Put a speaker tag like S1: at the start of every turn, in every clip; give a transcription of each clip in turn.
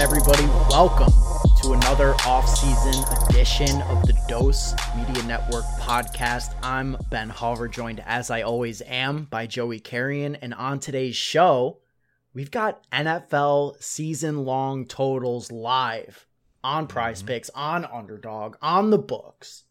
S1: on, everybody? Welcome to another off-season edition of the Dose Media Network podcast. I'm Ben Hauver, joined as I always am by Joey Carrion, and on today's show, we've got NFL season-long totals live on Prize
S2: Mm-hmm.
S1: Picks, on Underdog, on the books.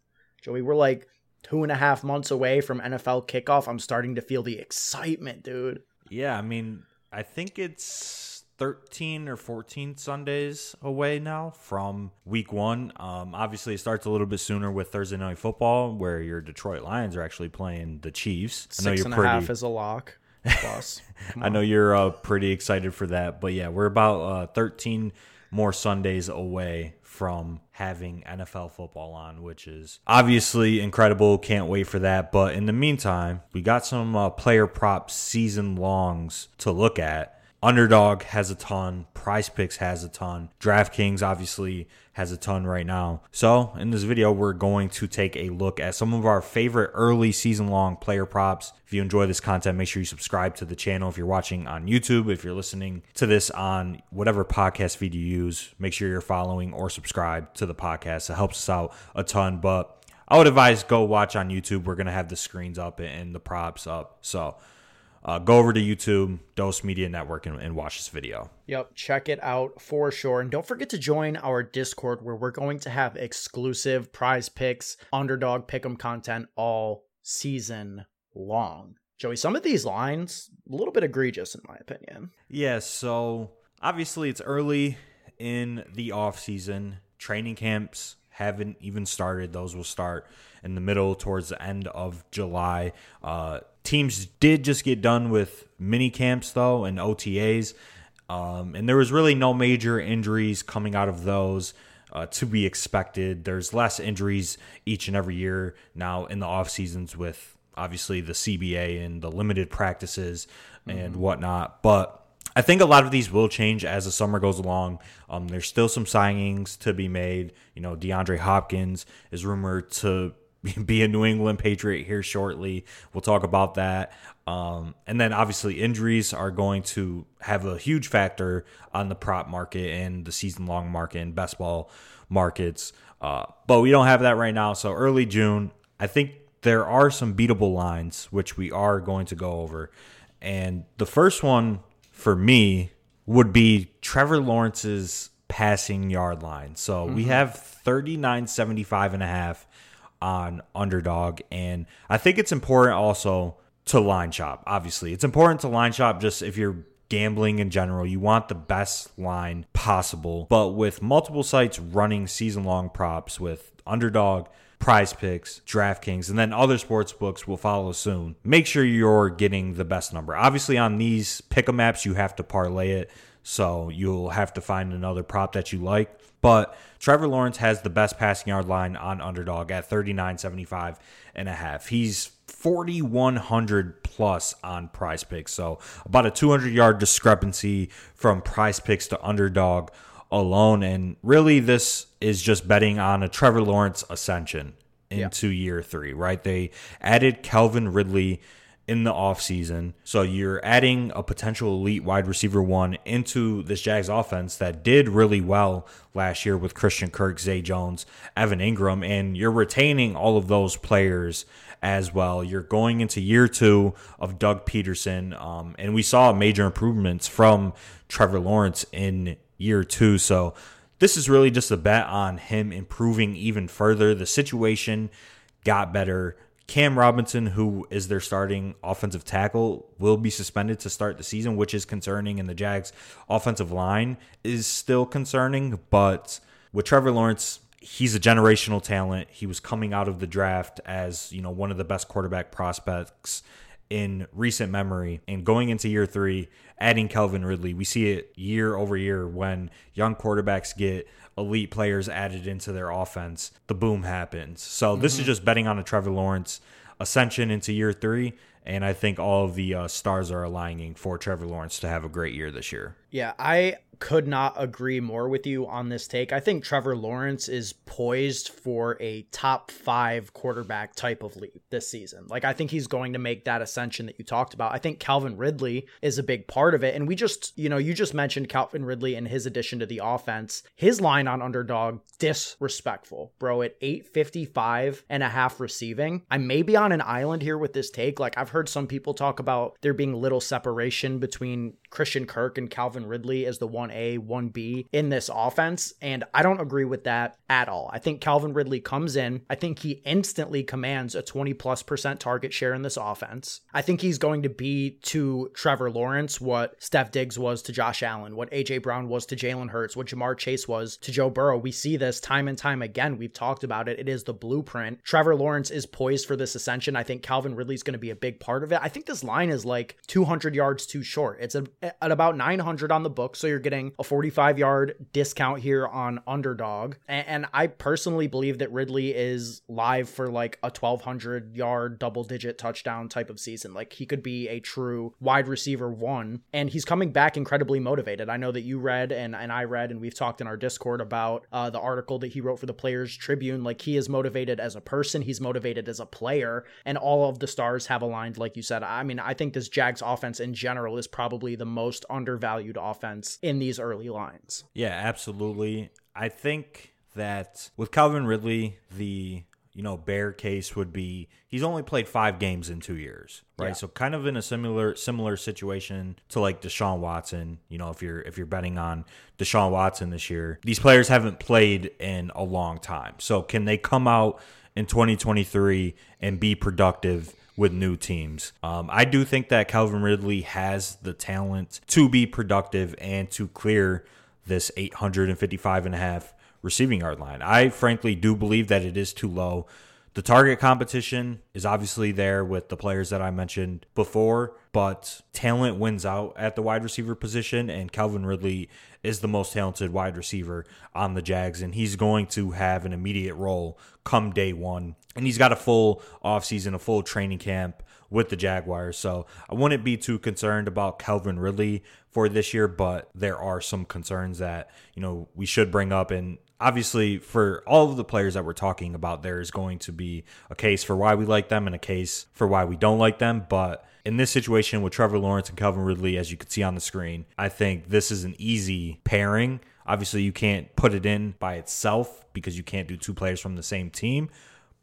S1: Joey, we're like two and a half months away from NFL kickoff. I'm starting to feel the excitement, dude.
S2: Yeah, I mean, I think it's 13 or 14 Sundays away now from week one. Um, obviously, it starts a little bit sooner with Thursday Night Football, where your Detroit Lions are actually playing the Chiefs.
S1: Six and a half is a lock. Plus,
S2: I know you're uh, pretty excited for that, but yeah, we're about uh, 13 more Sundays away from having NFL football on, which is obviously incredible. Can't wait for that. But in the meantime, we got some uh, player props season longs to look at. Underdog has a ton. Prize Picks has a ton. DraftKings obviously has a ton right now. So, in this video, we're going to take a look at some of our favorite early season long player props. If you enjoy this content, make sure you subscribe to the channel. If you're watching on YouTube, if you're listening to this on whatever podcast feed you use, make sure you're following or subscribe to the podcast. It helps us out a ton. But I would advise go watch on YouTube. We're going to have the screens up and the props up. So, uh, go over to YouTube, Dose Media Network, and, and watch this video.
S1: Yep, check it out for sure. And don't forget to join our Discord where we're going to have exclusive prize picks, underdog pick'em content all season long. Joey, some of these lines, a little bit egregious in my opinion.
S2: Yeah, so obviously it's early in the off season. Training camps haven't even started. Those will start in the middle towards the end of July. Uh, teams did just get done with mini camps though and OTAs. Um, and there was really no major injuries coming out of those uh, to be expected. There's less injuries each and every year now in the off seasons with obviously the CBA and the limited practices and whatnot. But I think a lot of these will change as the summer goes along. Um, there's still some signings to be made. You know, DeAndre Hopkins is rumored to be a New England Patriot here shortly. We'll talk about that. Um, and then obviously injuries are going to have a huge factor on the prop market and the season long market and best ball markets. Uh, but we don't have that right now. So early June, I think there are some beatable lines, which we are going to go over. And the first one for me would be Trevor Lawrence's passing yard line. So we mm-hmm. have 39 75 and a half on underdog and I think it's important also to line shop. Obviously, it's important to line shop just if you're gambling in general, you want the best line possible. But with multiple sites running season long props with underdog, prize picks, DraftKings, and then other sports books will follow soon. Make sure you're getting the best number. Obviously, on these pick 'em apps, you have to parlay it. So you'll have to find another prop that you like. But Trevor Lawrence has the best passing yard line on underdog at 39.75 and a half. He's 4100 plus on prize picks. So about a 200 yard discrepancy from prize picks to underdog alone. And really, this is just betting on a Trevor Lawrence ascension into year three, right? They added Calvin Ridley in the offseason. So you're adding a potential elite wide receiver one into this Jags offense that did really well last year with Christian Kirk, Zay Jones, Evan Engram, and you're retaining all of those players as well. You're going into year two of Doug Pederson, um, and we saw major improvements from Trevor Lawrence in year two. So this is really just a bet on him improving even further. The situation got better. Cam Robinson, who is their starting offensive tackle, will be suspended to start the season, which is concerning. And the Jags' offensive line is still concerning. But with Trevor Lawrence, he's a generational talent. He was coming out of the draft as you know one of the best quarterback prospects in recent memory. And going into year three, adding Calvin Ridley, we see it year over year when young quarterbacks get elite players added into their offense, the boom happens. So this is just betting on a Trevor Lawrence ascension into year three. And I think all of the uh, stars are aligning for Trevor Lawrence to have a great year this year.
S1: Yeah, I could not agree more with you on this take. I think Trevor Lawrence is poised for a top five quarterback type of leap this season. Like, I think he's going to make that ascension that you talked about. I think Calvin Ridley is a big part of it. And we just, you know, you just mentioned Calvin Ridley and his addition to the offense. His line on underdog, disrespectful, bro, at 855 and a half receiving. I may be on an island here with this take. Like, I've heard some people talk about there being little separation between Christian Kirk and Calvin Ridley as the 1A, 1B in this offense. And I don't agree with that at all. I think Calvin Ridley comes in. I think he instantly commands a 20 plus percent target share in this offense. I think he's going to be to Trevor Lawrence what Steph Diggs was to Josh Allen, what AJ Brown was to Jalen Hurts, what Ja'Marr Chase was to Joe Burrow. We see this time and time again. We've talked about it. It is the blueprint. Trevor Lawrence is poised for this ascension. I think Calvin Ridley's going to be a big part of it. I think this line is like 200 yards too short. It's a, at about 900 on the book, so you're getting a 45 yard discount here on underdog. And, I personally believe that Ridley is live for like a 1200 yard double digit touchdown type of season. Like he could be a true wide receiver one, and he's coming back incredibly motivated. I know that you read and, and I read, and we've talked in our Discord about uh, the article that he wrote for the Players Tribune. Like he is motivated as a person, he's motivated as a player, and all of the stars have aligned, like you said. I mean, I think this Jags offense in general is probably the most undervalued offense in these early lines.
S2: Yeah, absolutely. I think that with Calvin Ridley, the you know bear case would be he's only played five games in two years, right? Yeah. So kind of in a similar similar situation to like Deshaun Watson. You know, if you're if you're betting on Deshaun Watson this year, these players haven't played in a long time. So can they come out in 2023 and be productive with new teams. Um, I do think that Calvin Ridley has the talent to be productive and to clear this 855 and a half receiving yard line. I frankly do believe that it is too low. The target competition is obviously there with the players that I mentioned before, but talent wins out at the wide receiver position, and Calvin Ridley is the most talented wide receiver on the Jags, and he's going to have an immediate role come day one. And he's got a full offseason, a full training camp with the Jaguars. So I wouldn't be too concerned about Calvin Ridley for this year, but there are some concerns that, you know, we should bring up. And obviously for all of the players that we're talking about there is going to be a case for why we like them and a case for why we don't like them. But in this situation with Trevor Lawrence and Calvin Ridley as you can see on the screen I think this is an easy pairing. Obviously you can't put it in by itself because you can't do two players from the same team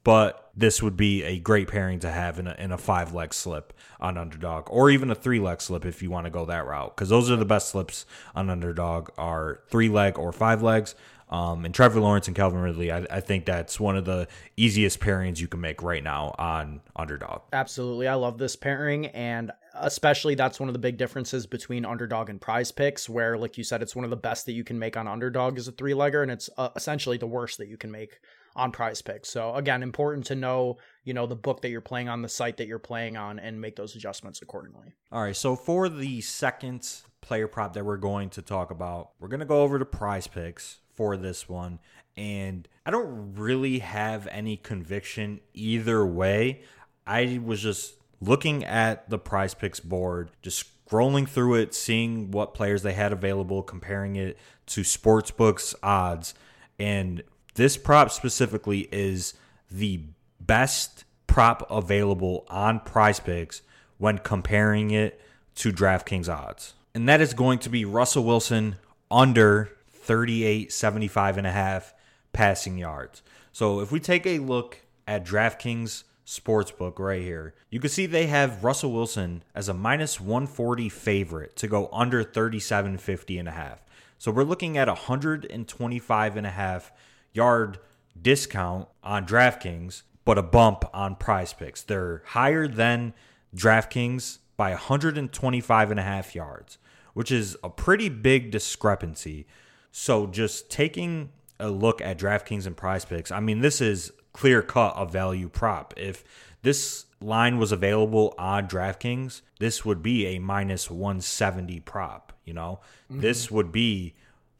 S2: but this would be a great pairing to have in a, in a five leg slip on underdog or even a three leg slip if you want to go that route because those are the best slips on underdog are three leg or five legs um, and Trevor Lawrence and Calvin Ridley, I, I, think that's one of the easiest pairings you can make right now on Underdog.
S1: Absolutely. I love this pairing. And especially that's one of the big differences between Underdog and prize picks, where, like you said, it's one of the best that you can make on Underdog as a three legger, and it's uh, essentially the worst that you can make on prize picks. So again, important to know, you know, the book that you're playing on, the site that you're playing on, and make those adjustments accordingly.
S2: All right. So for the second player prop that we're going to talk about, we're going to go over to prize picks for this one. And I don't really have any conviction either way. I was just looking at the prize picks board, just scrolling through it, seeing what players they had available, comparing it to sportsbooks odds. And this prop specifically is the best prop available on prize picks when comparing it to DraftKings odds. And that is going to be Russell Wilson under 38, 75 and a half passing yards. So if we take a look at DraftKings Sportsbook right here, you can see they have Russell Wilson as a minus 140 favorite to go under 37, 50 and a half. So we're looking at a 125 and a half yard discount on DraftKings, but a bump on prize picks. They're higher than DraftKings by 125 and a half yards, which is a pretty big discrepancy. So just taking a look at DraftKings and Prize Picks, I mean, this is clear cut a value prop. If this line was available on DraftKings, this would be a minus 170 prop. You know, mm-hmm. this would be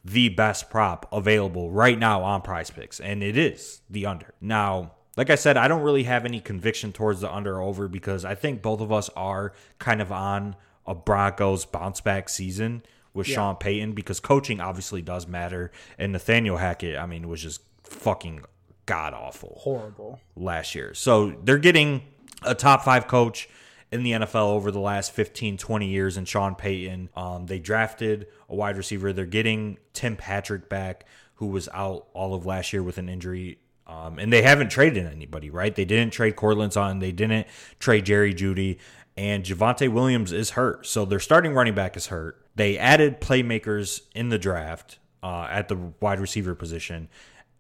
S2: the best prop available right now on Prize Picks, and it is the under. Now, like I said, I don't really have any conviction towards the under over because I think both of us are kind of on a Broncos bounce back season with yeah. Sean Payton because coaching obviously does matter. And Nathaniel Hackett, I mean, was just fucking god awful.
S1: Horrible.
S2: Last year. So they're getting a top five coach in the NFL over the last 15, 20 years and Sean Payton. Um, they drafted a wide receiver. They're getting Tim Patrick back, who was out all of last year with an injury. Um, and they haven't traded anybody, right? They didn't trade Courtland Sutton. They didn't trade Jerry Jeudy. And Javonte Williams is hurt. So their starting running back is hurt. They added playmakers in the draft uh, at the wide receiver position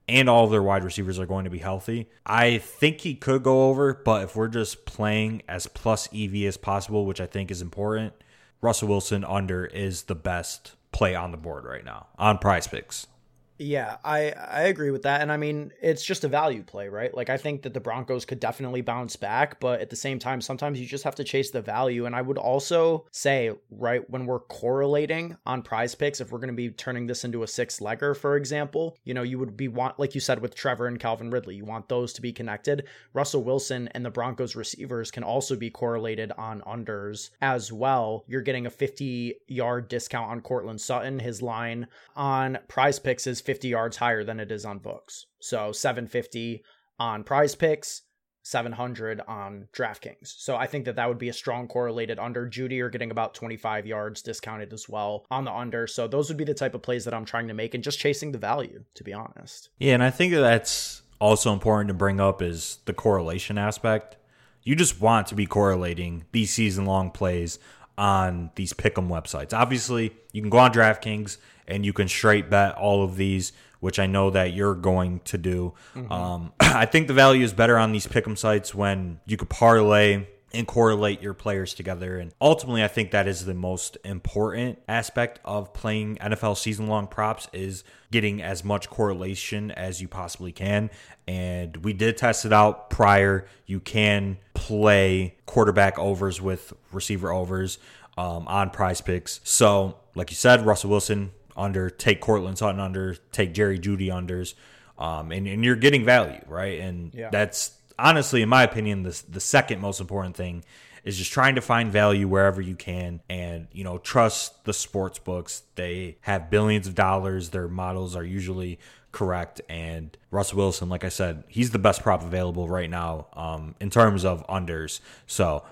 S2: and all of their wide receivers are going to be healthy. I think he could go over, but if we're just playing as plus EV as possible, which I think is important, Russell Wilson under is the best play on the board right now on prize picks.
S1: Yeah, I I agree with that, and I mean it's just a value play, right? Like I think that the Broncos could definitely bounce back, but at the same time, sometimes you just have to chase the value. And I would also say, right when we're correlating on Prize Picks, if we're going to be turning this into a six legger, for example, you know, you would be want like you said with Trevor and Calvin Ridley, you want those to be connected. Russell Wilson and the Broncos receivers can also be correlated on unders as well. You're getting a 50 yard discount on Courtland Sutton. His line on Prize Picks is 50 yards higher than it is on books. So 750 on prize picks, 700 on DraftKings. So I think that that would be a strong correlated under. Jeudy are getting about 25 yards discounted as well on the under. So those would be the type of plays that I'm trying to make and just chasing the value, to be honest.
S2: Yeah, and I think that's also important to bring up is the correlation aspect. You just want to be correlating these season long plays on these pick'em websites. Obviously, you can go on DraftKings and you can straight bet all of these, which I know that you're going to do. Mm-hmm. Um, I think the value is better on these pick'em sites when you could parlay and correlate your players together. And ultimately, I think that is the most important aspect of playing NFL season long props is getting as much correlation as you possibly can. And we did test it out prior. You can play quarterback overs with receiver overs um, on prize picks. So, like you said, Russell Wilson under, take Courtland Sutton under, take Jerry Jeudy unders. Um, and, and you're getting value, right? And yeah. that's honestly, in my opinion, the the second most important thing is just trying to find value wherever you can and you know trust the sports books they have billions of dollars their models are usually correct and russell wilson like i said he's the best prop available right now um, in terms of unders so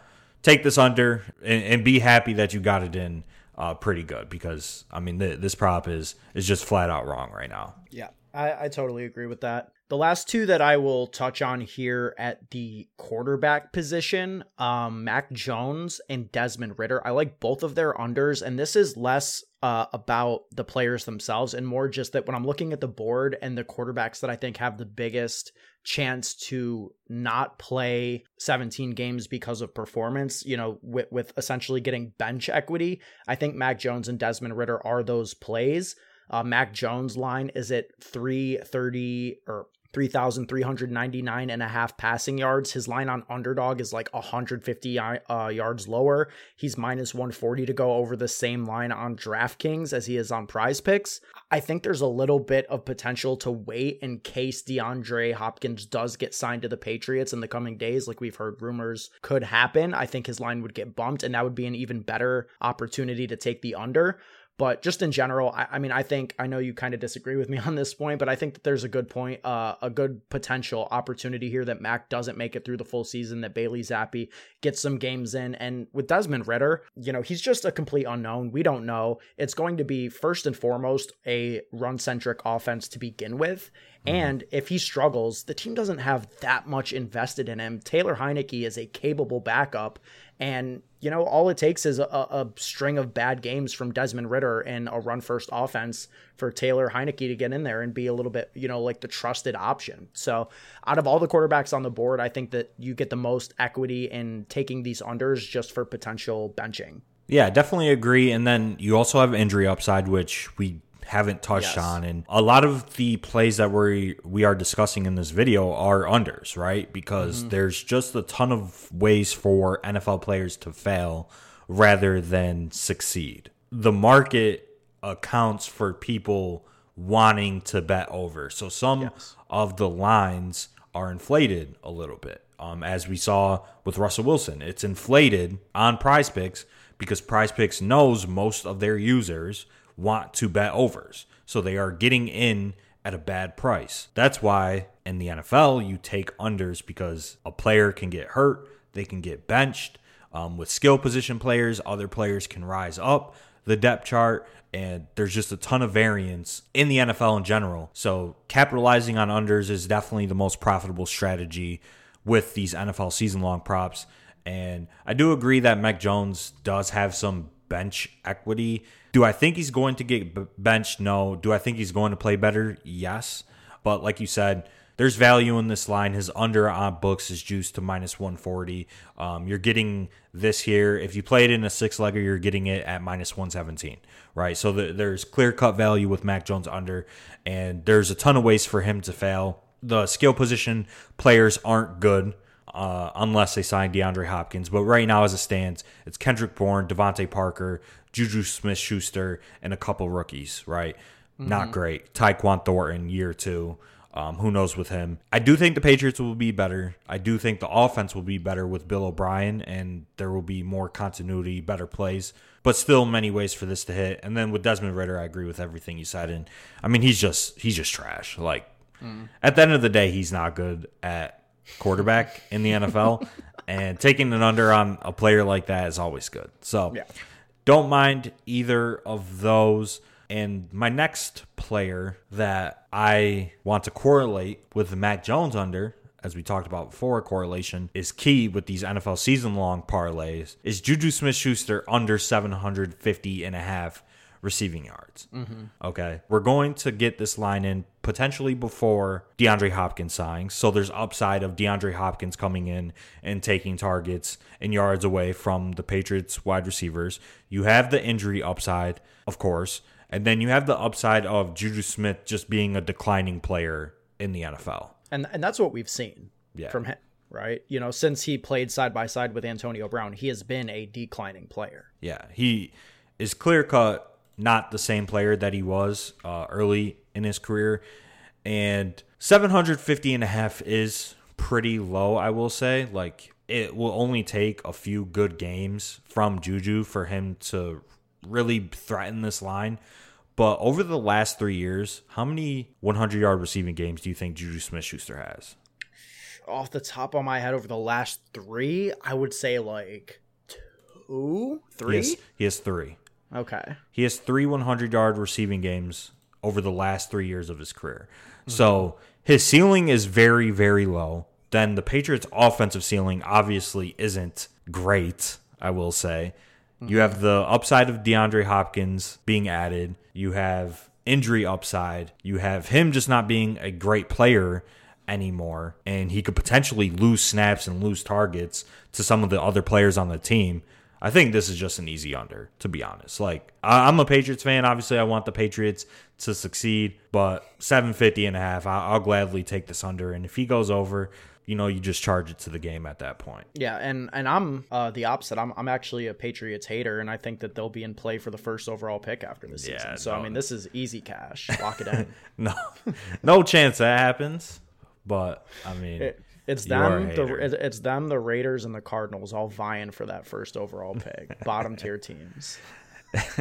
S2: take this under and, and be happy that you got it in uh, pretty good because i mean th- this prop is is just flat out wrong right now
S1: yeah I, I totally agree with that the last two that I will touch on here at the quarterback position, um, Mac Jones and Desmond Ridder. I like both of their unders, and this is less uh, about the players themselves and more just that when I'm looking at the board and the quarterbacks that I think have the biggest chance to not play 17 games because of performance, you know, with, with essentially getting bench equity, I think Mac Jones and Desmond Ridder are those plays. Uh, Mac Jones line is at 330 or 3,399 and a half passing yards. His line on underdog is like 150 uh, yards lower. He's minus 140 to go over the same line on DraftKings as he is on prize picks. I think there's a little bit of potential to wait in case DeAndre Hopkins does get signed to the Patriots in the coming days, like we've heard rumors could happen. I think his line would get bumped, and that would be an even better opportunity to take the under. But just in general, I, I mean, I think I know you kind of disagree with me on this point, but I think that there's a good point, uh, a good potential opportunity here that Mac doesn't make it through the full season, that Bailey Zappe gets some games in. And with Desmond Ridder, you know, he's just a complete unknown. We don't know. It's going to be first and foremost a run centric offense to begin with. Mm-hmm. And if he struggles, the team doesn't have that much invested in him. Taylor Heinicke is a capable backup. And, you know, all it takes is a, a string of bad games from Desmond Ridder and a run first offense for Taylor Heinicke to get in there and be a little bit, you know, like the trusted option. So out of all the quarterbacks on the board, I think that you get the most equity in taking these unders just for potential benching.
S2: Yeah, definitely agree. And then you also have injury upside, which we haven't touched yes. on and a lot of the plays that we we are discussing in this video are unders right because mm-hmm. there's just a ton of ways for NFL players to fail rather than succeed the market accounts for people wanting to bet over so some yes. of the lines are inflated a little bit um, as we saw with Russell Wilson it's inflated on prize picks because Prize Picks knows most of their users want to bet overs. So they are getting in at a bad price. That's why in the NFL you take unders because a player can get hurt, they can get benched. Um, with skill position players, other players can rise up the depth chart, and there's just a ton of variance in the NFL in general. So capitalizing on unders is definitely the most profitable strategy with these NFL season long props. And I do agree that Mac Jones does have some bench equity. Do I think he's going to get benched? No. Do I think he's going to play better? Yes. But like you said, there's value in this line. His under on books is juiced to minus 140. Um, you're getting this here. If you play it in a six legger, you're getting it at minus 117, right? So the, there's clear cut value with Mac Jones under, and there's a ton of ways for him to fail. The skill position players aren't good. Uh, unless they sign DeAndre Hopkins. But right now, as it stands, it's Kendrick Bourne, DeVante Parker, Juju Smith Schuster, and a couple rookies, right? Mm-hmm. Not great. Tyquan Thornton, year two. Um, who knows with him? I do think the Patriots will be better. I do think the offense will be better with Bill O'Brien, and there will be more continuity, better plays. But still, many ways for this to hit. And then with Desmond Ridder, I agree with everything you said. And I mean, he's just he's just trash. Like mm. at the end of the day, he's not good at quarterback in the NFL. and taking an under on a player like that is always good. So yeah. don't mind either of those. And my next player that I want to correlate with the Mac Jones under, as we talked about before, correlation is key with these NFL season long parlays, is Juju Smith Schuster under 750 and a half receiving yards. Mm-hmm. Okay. We're going to get this line in potentially before DeAndre Hopkins signs. So there's upside of DeAndre Hopkins coming in and taking targets and yards away from the Patriots wide receivers. You have the injury upside, of course. And then you have the upside of Juju Smith just being a declining player in the NFL.
S1: And and that's what we've seen yeah. from him, right? You know, since he played side by side with Antonio Brown, he has been a declining player.
S2: Yeah, he is clear cut not the same player that he was uh, early in his career. And 750 and a half is pretty low, I will say. Like, it will only take a few good games from Juju for him to really threaten this line. But over the last three years, how many 100 yard receiving games do you think Juju Smith Schuster has?
S1: Off the top of my head, over the last three, I would say like two, three.
S2: He has, he has three.
S1: Okay.
S2: He has three 100 yard receiving games over the last three years of his career. Mm-hmm. So his ceiling is very, very low. Then the Patriots' offensive ceiling obviously isn't great, I will say. You have the upside of DeAndre Hopkins being added. You have injury upside. You have him just not being a great player anymore. And he could potentially lose snaps and lose targets to some of the other players on the team. I think this is just an easy under, to be honest. Like, I'm a Patriots fan. Obviously, I want the Patriots to succeed, but 750 and a half, I'll gladly take this under. And if he goes over, you know you just charge it to the game at that point.
S1: Yeah, and and I'm uh, the opposite. I'm I'm actually a Patriots hater, and I think that they'll be in play for the first overall pick after this yeah, season. So no. I mean, this is easy cash. Lock it in.
S2: no, no chance that happens. But I mean.
S1: It, it's them, the, it's them, the Raiders, and the Cardinals all vying for that first overall pick. Bottom tier teams.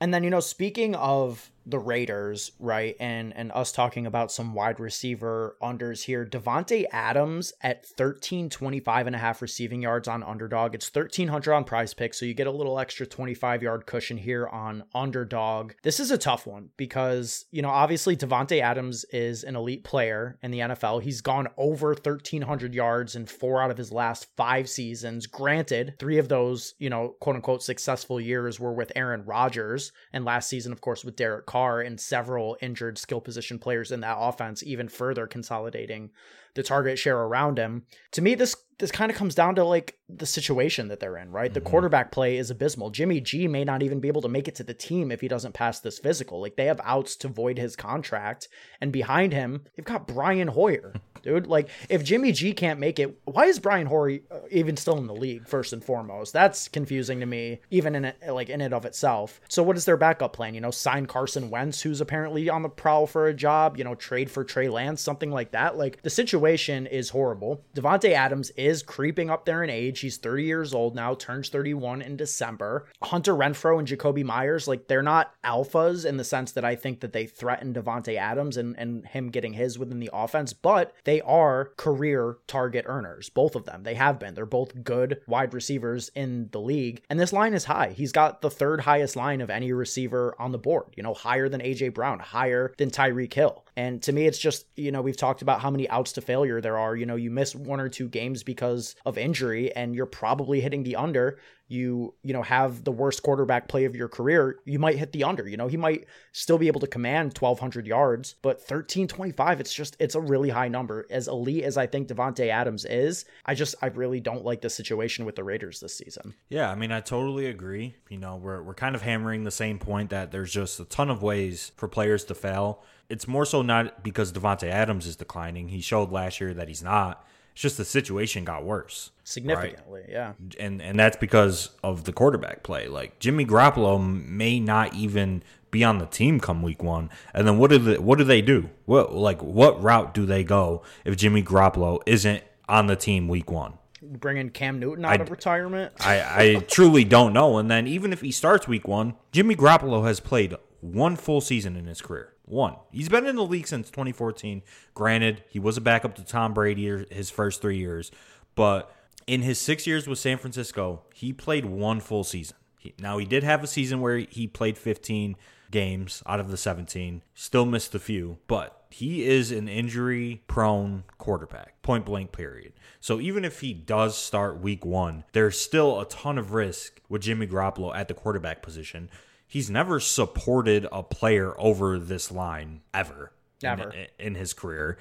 S1: and then you know, speaking of the Raiders, right? And and us talking about some wide receiver unders here. Davante Adams at 13, 25 and a half receiving yards on underdog. It's 1300 on prize pick, so you get a little extra 25 yard cushion here on underdog. This is a tough one because, you know, obviously Davante Adams is an elite player in the NFL. He's gone over 1300 yards in four out of his last five seasons. Granted, three of those, you know, quote unquote successful years were with Aaron Rodgers, and last season, of course, with Derek Carr and several injured skill position players in that offense, even further consolidating the target share around him. To me, this this kind of comes down to like the situation that they're in, right? Mm-hmm. The quarterback play is abysmal. Jimmy G may not even be able to make it to the team if he doesn't pass this physical. Like they have outs to void his contract, and behind him, they've got Brian Hoyer, dude. Like if Jimmy G can't make it, why is Brian Hoyer uh, even still in the league? First and foremost, that's confusing to me, even in it, like in it of itself. So what is their backup plan? You know, sign Carson Wentz, who's apparently on the prowl for a job. You know, trade for Trey Lance, something like that. Like the situation situation is horrible. Davante Adams is creeping up there in age. He's 30 years old now, turns 31 in December. Hunter Renfrow and Jakobi Meyers, like they're not alphas in the sense that I think that they threaten Davante Adams and, and him getting his within the offense, but they are career target earners, both of them. They have been. They're both good wide receivers in the league. And this line is high. He's got the third highest line of any receiver on the board, you know, higher than AJ Brown, higher than Tyreek Hill. And to me, it's just, you know, we've talked about how many outs to failure there are. You know, you miss one or two games because of injury and you're probably hitting the under. You you know have the worst quarterback play of your career. You might hit the under you know he might still be able to command 1200 yards but 1325 it's just it's a really high number. As elite as i think davante adams is i just i really don't like the situation with the raiders this season.
S2: Yeah i mean i totally agree. You know we're, we're kind of hammering the same point that there's just a ton of ways for players to fail it's more so not because Davante adams is declining he showed last year that he's not it's just the situation got worse
S1: significantly, right? yeah.
S2: And and that's because of the quarterback play. Like Jimmy Garoppolo may not even be on the team come week one. And then what do they, what do they do? What like what route do they go if Jimmy Garoppolo isn't on the team week one?
S1: Bringing Cam Newton out I, of retirement?
S2: I, I truly don't know. And then even if he starts week one, Jimmy Garoppolo has played one full season in his career. One. He's been in the league since 2014. Granted, he was a backup to Tom Brady his first three years, but in his six years with San Francisco, he played one full season. He, now, he did have a season where he played 15 games out of the 17, still missed a few, but he is an injury prone quarterback, point blank, period. So even if he does start week one, there's still a ton of risk with Jimmy Garoppolo at the quarterback position he's never supported a player over this line ever.
S1: Never
S2: in, in his career,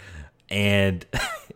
S2: and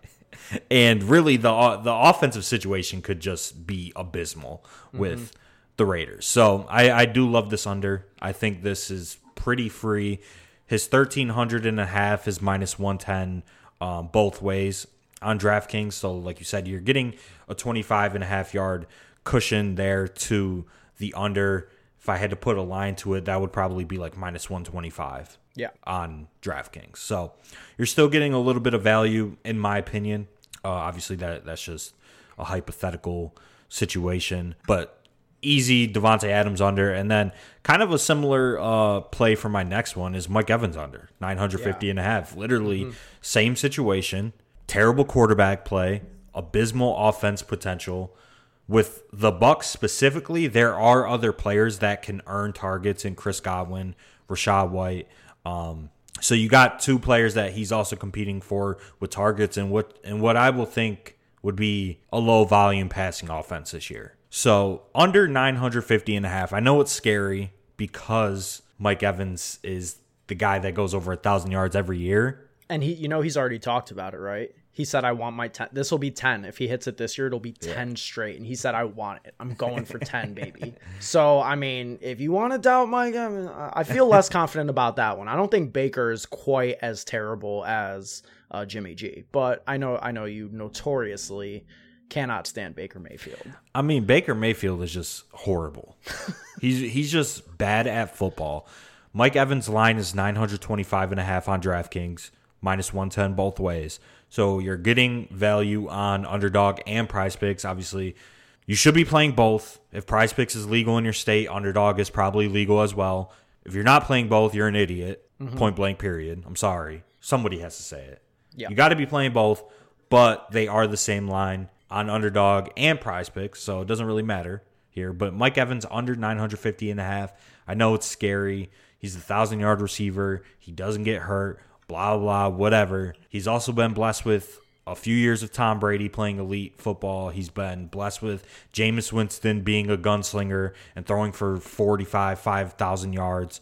S2: and really the the offensive situation could just be abysmal mm-hmm. with the Raiders. So I I do love this under. I think this is pretty free. His 1300 and a half is minus 110 um, both ways on DraftKings. So like you said, you're getting a 25 and a half yard cushion there to the under if I had to put a line to it, that would probably be like minus 125
S1: yeah.
S2: on DraftKings. So you're still getting a little bit of value, in my opinion. Uh, obviously, that that's just a hypothetical situation, but easy Davante Adams under, and then kind of a similar uh, play for my next one is Mike Evans under 950 yeah. and a half. Literally mm-hmm. same situation, terrible quarterback play, abysmal offense potential with the Bucs specifically, there are other players that can earn targets in Chris Godwin, Rachaad White. Um, so you got two players that he's also competing for with targets and what and what I will think would be a low volume passing offense this year. So under 950 and a half. I know it's scary because Mike Evans is the guy that goes over a thousand yards every year.
S1: And he, you know, he's already talked about it, right? He said, I want my 10. This will be 10. If he hits it this year, it'll be 10 yeah. straight. And he said, I want it. I'm going for 10, baby. So, I mean, if you want to doubt Mike, I, mean, I feel less confident about that one. I don't think Baker is quite as terrible as uh, Jimmy G. But I know, I know you notoriously cannot stand Baker Mayfield.
S2: I mean, Baker Mayfield is just horrible. he's he's just bad at football. Mike Evans' line is 925 and a half on DraftKings, minus 110 both ways. So you're getting value on underdog and prize picks. Obviously, you should be playing both. If prize picks is legal in your state, underdog is probably legal as well. If you're not playing both, you're an idiot. Mm-hmm. Point blank, period. I'm sorry. Somebody has to say it. Yeah. You got to be playing both, but they are the same line on underdog and prize picks, so it doesn't really matter here. But Mike Evans under 950 and a half. I know it's scary. He's a thousand yard receiver. He doesn't get hurt blah, blah, whatever. He's also been blessed with a few years of Tom Brady playing elite football. He's been blessed with Jameis Winston being a gunslinger and throwing for 45, 5,000 yards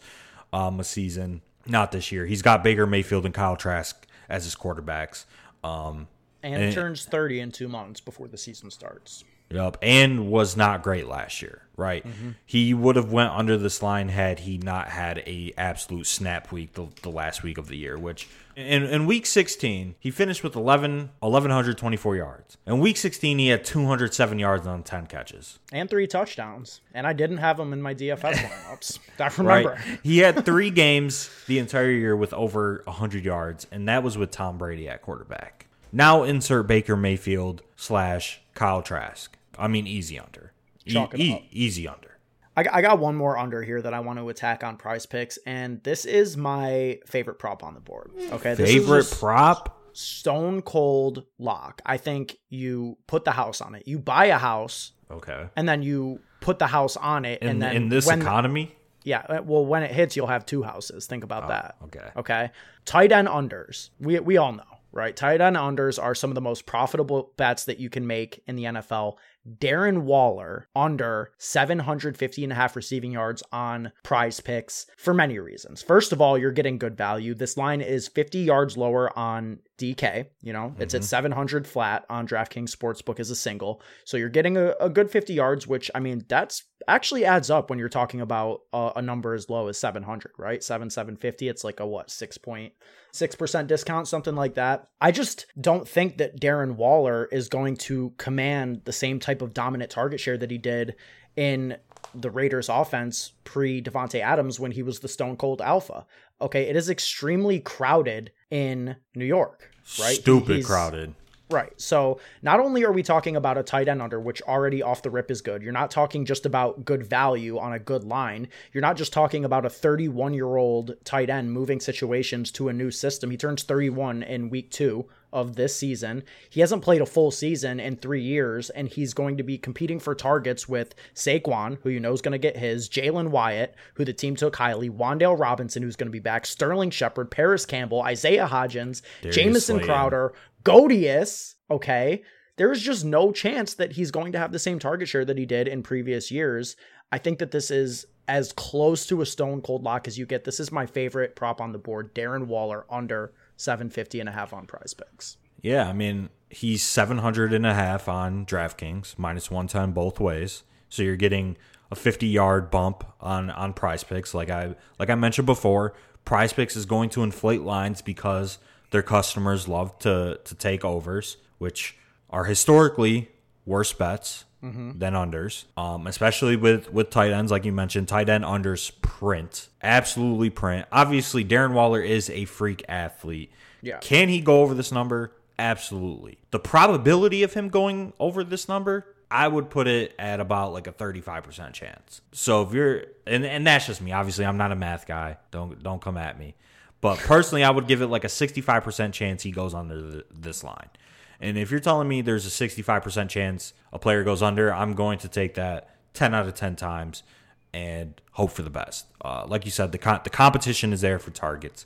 S2: um, a season. Not this year. He's got Baker Mayfield and Kyle Trask as his quarterbacks. Um,
S1: and, and turns 30 in two months before the season starts.
S2: Yep, and was not great last year, right? Mm-hmm. He would have went under this line had he not had a absolute snap week the, the last week of the year, which in, in week 16, he finished with 11, 1,124 yards. In week 16, he had 207 yards on 10 catches.
S1: And three touchdowns. And I didn't have him in my DFS lineups. I remember.
S2: Right. He had three games the entire year with over 100 yards, and that was with Tom Brady at quarterback. Now insert Baker Mayfield slash Kyle Trask. I mean, easy under. E- e- easy under.
S1: I, I got one more under here that I want to attack on prize picks, and this is my favorite prop on the board. Okay, this is
S2: Favorite prop?
S1: stone cold lock. I think you put the house on it. You buy a house
S2: Okay.
S1: and then you put the house on it,
S2: In,
S1: and then
S2: in this economy?
S1: yeah, uh, well, when it hits, you'll have two houses. Think about that.
S2: Okay.
S1: Okay. Tight end unders. We we all know, right? Tight end unders are some of the most profitable bets that you can make in the NFL. Darren Waller under 750 and a half receiving yards on prize picks for many reasons. First of all, you're getting good value. This line is 50 yards lower on DK. You know, it's at mm-hmm. 700 flat on DraftKings Sportsbook as a single. So you're getting a, a good 50 yards, which I mean, that's actually adds up when you're talking about a, a number as low as 700, right? 7, 750. It's like a what, 6.6% discount, something like that. I just don't think that Darren Waller is going to command the same type of dominant target share that he did in the Raiders offense pre Davante Adams when he was the stone cold alpha. Okay, it is extremely crowded in New York, right?
S2: Stupid
S1: He's-
S2: crowded.
S1: Right. So not only are we talking about a tight end under, which already off the rip is good, you're not talking just about good value on a good line. You're not just talking about a 31 year old tight end moving situations to a new system. He turns 31 in week two of this season. He hasn't played a full season in three years, and he's going to be competing for targets with Saquon, who you know is going to get his, Jalin Hyatt, who the team took highly, Wan'Dale Robinson, who's going to be back, Sterling Shepard, Parris Campbell, Isaiah Hodgins,
S2: Darius
S1: Jamison
S2: Slayton.
S1: Crowder, Godius, okay? There is just no chance that he's going to have the same target share that he did in previous years. I think that this is as close to a stone cold lock as you get. This is my favorite prop on the board. Darren Waller under 750 and a half on prize picks.
S2: Yeah, I mean, he's 700 and a half on DraftKings, minus 110 both ways. So you're getting a 50 yard bump on on prize picks like I like I mentioned before, prize picks is going to inflate lines because their customers love to to take overs, which are historically worse bets than unders. Um, especially with with tight ends, like you mentioned, tight end unders print. Absolutely print. Obviously, Darren Waller is a freak athlete.
S1: Yeah.
S2: Can he go over this number? Absolutely. The probability of him going over this number, I would put it at about like a 35% chance. So if you're and and that's just me. Obviously, I'm not a math guy. Don't don't come at me. But personally, I would give it like a 65% chance he goes under the, this line. And if you're telling me there's a 65% chance a player goes under, I'm going to take that 10 out of 10 times and hope for the best. Uh, like you said, the con- the competition is there for targets.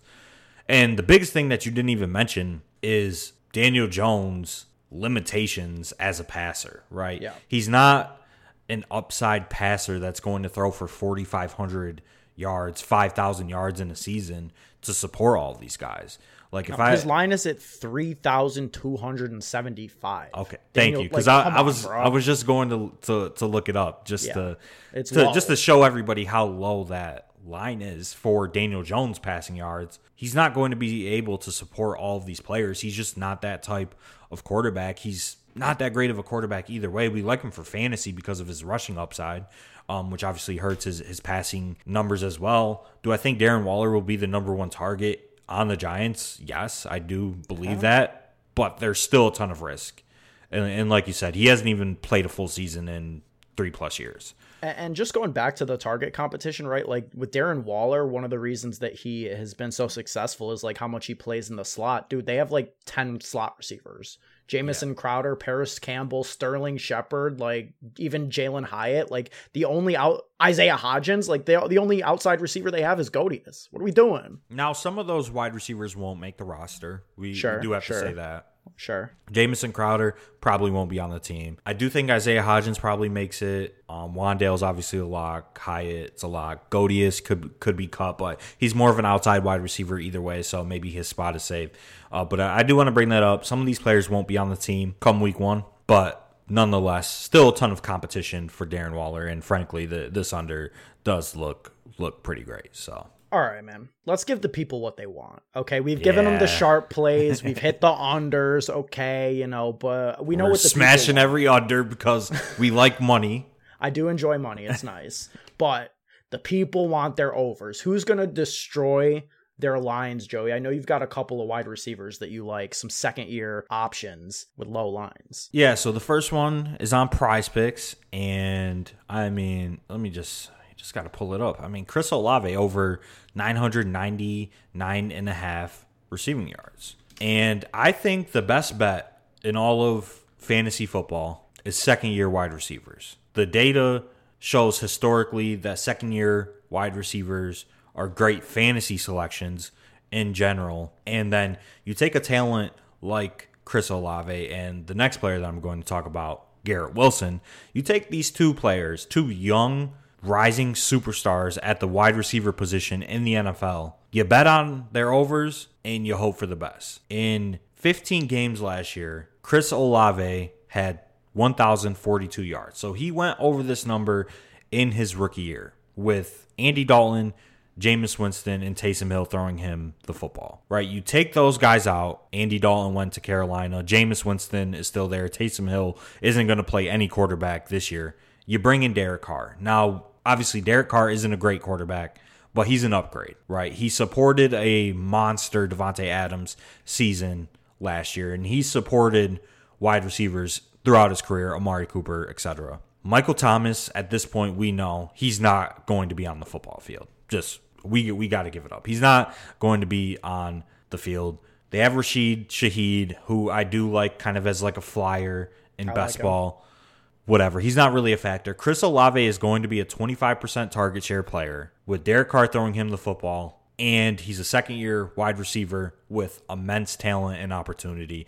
S2: And the biggest thing that you didn't even mention is Daniel Jones' limitations as a passer, right?
S1: Yeah.
S2: He's not an upside passer that's going to throw for 4,500 yards, 5,000 yards in a season to support all these guys. Like if I
S1: His line is at 3,275.
S2: Okay, thank you. Because
S1: like,
S2: I, I was
S1: bro.
S2: I was just going to to, to look it up just
S1: Yeah.
S2: to
S1: It's
S2: to just to show everybody how low that line is for Daniel Jones passing yards. He's not going to be able to support all of these players. He's just not that type of quarterback. He's not that great of a quarterback either way. We like him for fantasy because of his rushing upside. Um, which obviously hurts his, his passing numbers as well. Do I think Darren Waller will be the number one target on the Giants? Yes, I do believe that, but there's still a ton of risk. And, and like you said, he hasn't even played a full season in three plus years.
S1: And just going back to the target competition, right? Like with Darren Waller, one of the reasons that he has been so successful is like how much he plays in the slot. Dude, they have like 10 slot receivers. Jamison Crowder, Parris Campbell, Sterling Shepard, like even Jalin Hyatt. Like the only out Isaiah Hodgins, like the, the only outside receiver they have is Godius. What are we doing?
S2: Now, some of those wide receivers won't make the roster. We, we do have
S1: sure.
S2: to say that.
S1: Sure.
S2: Jamison Crowder probably won't be on the team. I do think Isaiah Hodgins probably makes it. Um, Wan'Dale's obviously a lock. Hyatt's a lock. Godius could could be cut, but he's more of an outside wide receiver either way, so maybe his spot is safe. Uh, but I, I do want to bring that up. Some of these players won't be on the team come week one, but nonetheless, still a ton of competition for Darren Waller, and frankly, the this under does look look pretty great. So
S1: All right, man. Let's give the people what they want. Okay, we've given them the sharp plays. We've hit the unders. Okay, you know, but we know
S2: we're
S1: what the
S2: smashing every under because we like money.
S1: I do enjoy money. It's nice, but the people want their overs. Who's gonna destroy their lines, Joey? I know you've got a couple of wide receivers that you like, some second year options with low lines.
S2: Yeah, so the first one is on prize picks. And I mean, let me just just got to pull it up. I mean, Chris Olave over 999 and a half receiving yards. And I think the best bet in all of fantasy football is second year wide receivers. The data shows historically that second year wide receivers are great fantasy selections in general. And then you take a talent like Chris Olave and the next player that I'm going to talk about, Garrett Wilson. You take these two players, two young rising superstars at the wide receiver position in the NFL. You bet on their overs and you hope for the best. In 15 games last year, Chris Olave had 1,042 yards. So he went over this number in his rookie year with Andy Dalton, Jameis Winston, and Taysom Hill throwing him the football. Right? You take those guys out. Andy Dalton went to Carolina. Jameis Winston is still there. Taysom Hill isn't going to play any quarterback this year. You bring in Derek Carr. Now, obviously, Derek Carr isn't a great quarterback, but he's an upgrade, right? He supported a monster Davante Adams season last year, and he supported wide receivers throughout his career, Amari Cooper, etc. Michael Thomas, at this point, we know he's not going to be on the football field. Just we we got to give it up. He's not going to be on the field. They have Rashid Shaheed, who I do like, kind of as like a flyer in
S1: I
S2: best
S1: like
S2: ball. Whatever. He's not really a factor. Chris Olave is going to be a 25% target share player with Derek Carr throwing him the football, and he's a second year wide receiver with immense talent and opportunity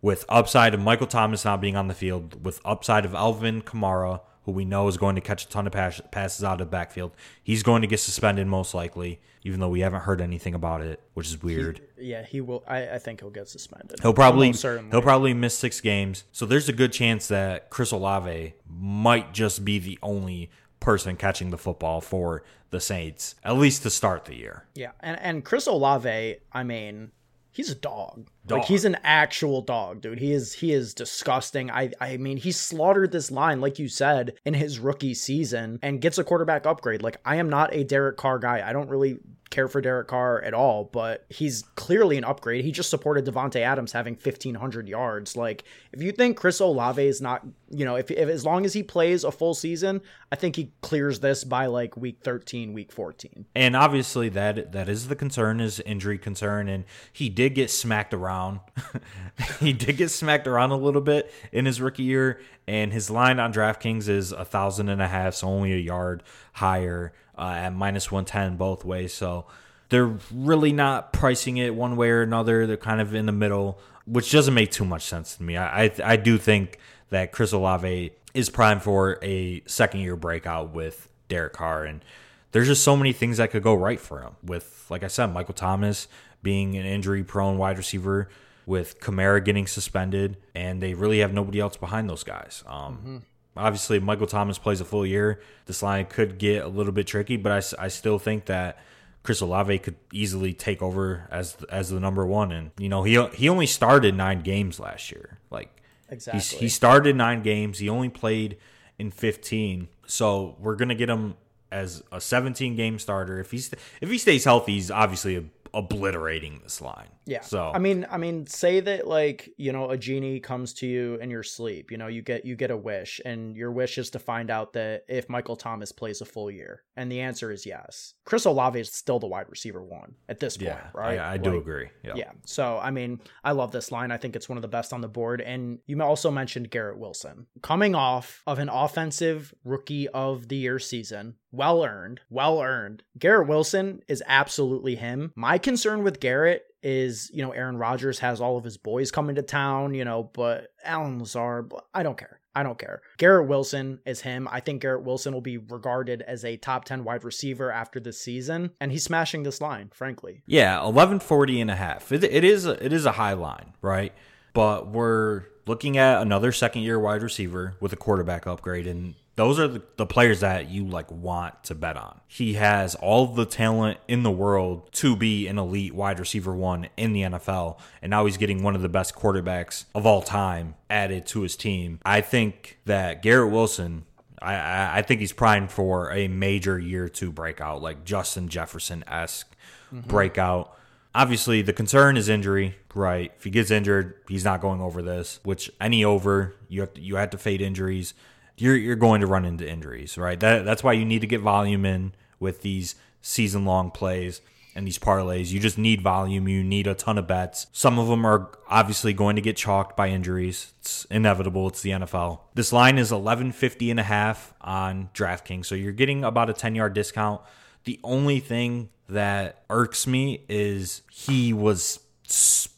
S2: with upside of Michael Thomas not being on the field, with upside of Alvin Kamara, who we know is going to catch a ton of pass- passes out of the backfield. He's going to get suspended most likely, even though we haven't heard anything about it, which is weird.
S1: Yeah, he will. I, I think he'll get suspended.
S2: He'll probably he'll probably miss six games. So there's a good chance that Chris Olave might just be the only person catching the football for the Saints, at least to start the year.
S1: Yeah, and and Chris Olave, I mean, he's a dog.
S2: Dog.
S1: Like he's an actual dog, dude. He is he is disgusting. I I mean, he slaughtered this line like you said in his rookie season and gets a quarterback upgrade. Like I am not a Derek Carr guy. I don't really care for Derek Carr at all, but he's clearly an upgrade. He just supported Davante Adams having 1500 yards. Like if you think Chris Olave is not, you know, if, if as long as he plays a full season, I think he clears this by like week 13, week 14.
S2: And obviously that that is the concern is injury concern and he did get smacked around. he did get smacked around a little bit in his rookie year and his line on DraftKings is a thousand and a half, so only a yard higher uh, at minus 110 both ways. So they're really not pricing it one way or another. They're kind of in the middle, which doesn't make too much sense to me. I I, I do think that Chris Olave is primed for a second year breakout with Derek Carr and there's just so many things that could go right for him. With, like I said, Michael Thomas being an injury prone wide receiver, with Kamara getting suspended, and they really have nobody else behind those guys. Um, Obviously, if Michael Thomas plays a full year. This line could get a little bit tricky, but I, I still think that Chris Olave could easily take over as as the number one. And you know, he he only started nine games last year. Like
S1: Exactly.
S2: he started nine games. He only played in 15. So we're gonna get him as a 17 game starter. If he's if he stays healthy, he's obviously obliterating this line.
S1: Yeah.
S2: So
S1: I mean, I mean, say that like you know a genie comes to you in your sleep. You know, you get you get a wish, and your wish is to find out that if Michael Thomas plays a full year, and the answer is yes. Chris Olave is still the wide receiver one at this point,
S2: yeah,
S1: right?
S2: I, I do agree. Yeah.
S1: Yeah. So, I mean, I love this line. I think it's one of the best on the board. And you also mentioned Garrett Wilson. Coming off of an offensive rookie of the year season, well earned, well earned. Garrett Wilson is absolutely him. My concern with Garrett is, you know, Aaron Rodgers has all of his boys coming to town, you know, but Allen Lazard, I don't care. I don't care. Garrett Wilson is him. I think Garrett Wilson will be regarded as a top 10 wide receiver after this season, and he's smashing this line, frankly.
S2: Yeah, 1140 and a half. It, it is it is a high line, right? But we're looking at another second year wide receiver with a quarterback upgrade and those are the, the players that you like want to bet on. He has all the talent in the world to be an elite wide receiver one in the NFL, and now he's getting one of the best quarterbacks of all time added to his team. I think that Garrett Wilson I- I, I think he's primed for a major year two breakout, like Justin Jefferson esque, mm-hmm. breakout. Obviously, the concern is injury, right? If he gets injured, he's not going over this. Which any over, you have to, you have to fade injuries. You're you're going to run into injuries, right? That that's why you need to get volume in with these season long plays and these parlays. You just need volume. You need a ton of bets. Some of them are obviously going to get chalked by injuries. It's inevitable. It's the NFL. This line is 1150 and a half on DraftKings. So you're getting about a 10 yard discount. The only thing that irks me is he was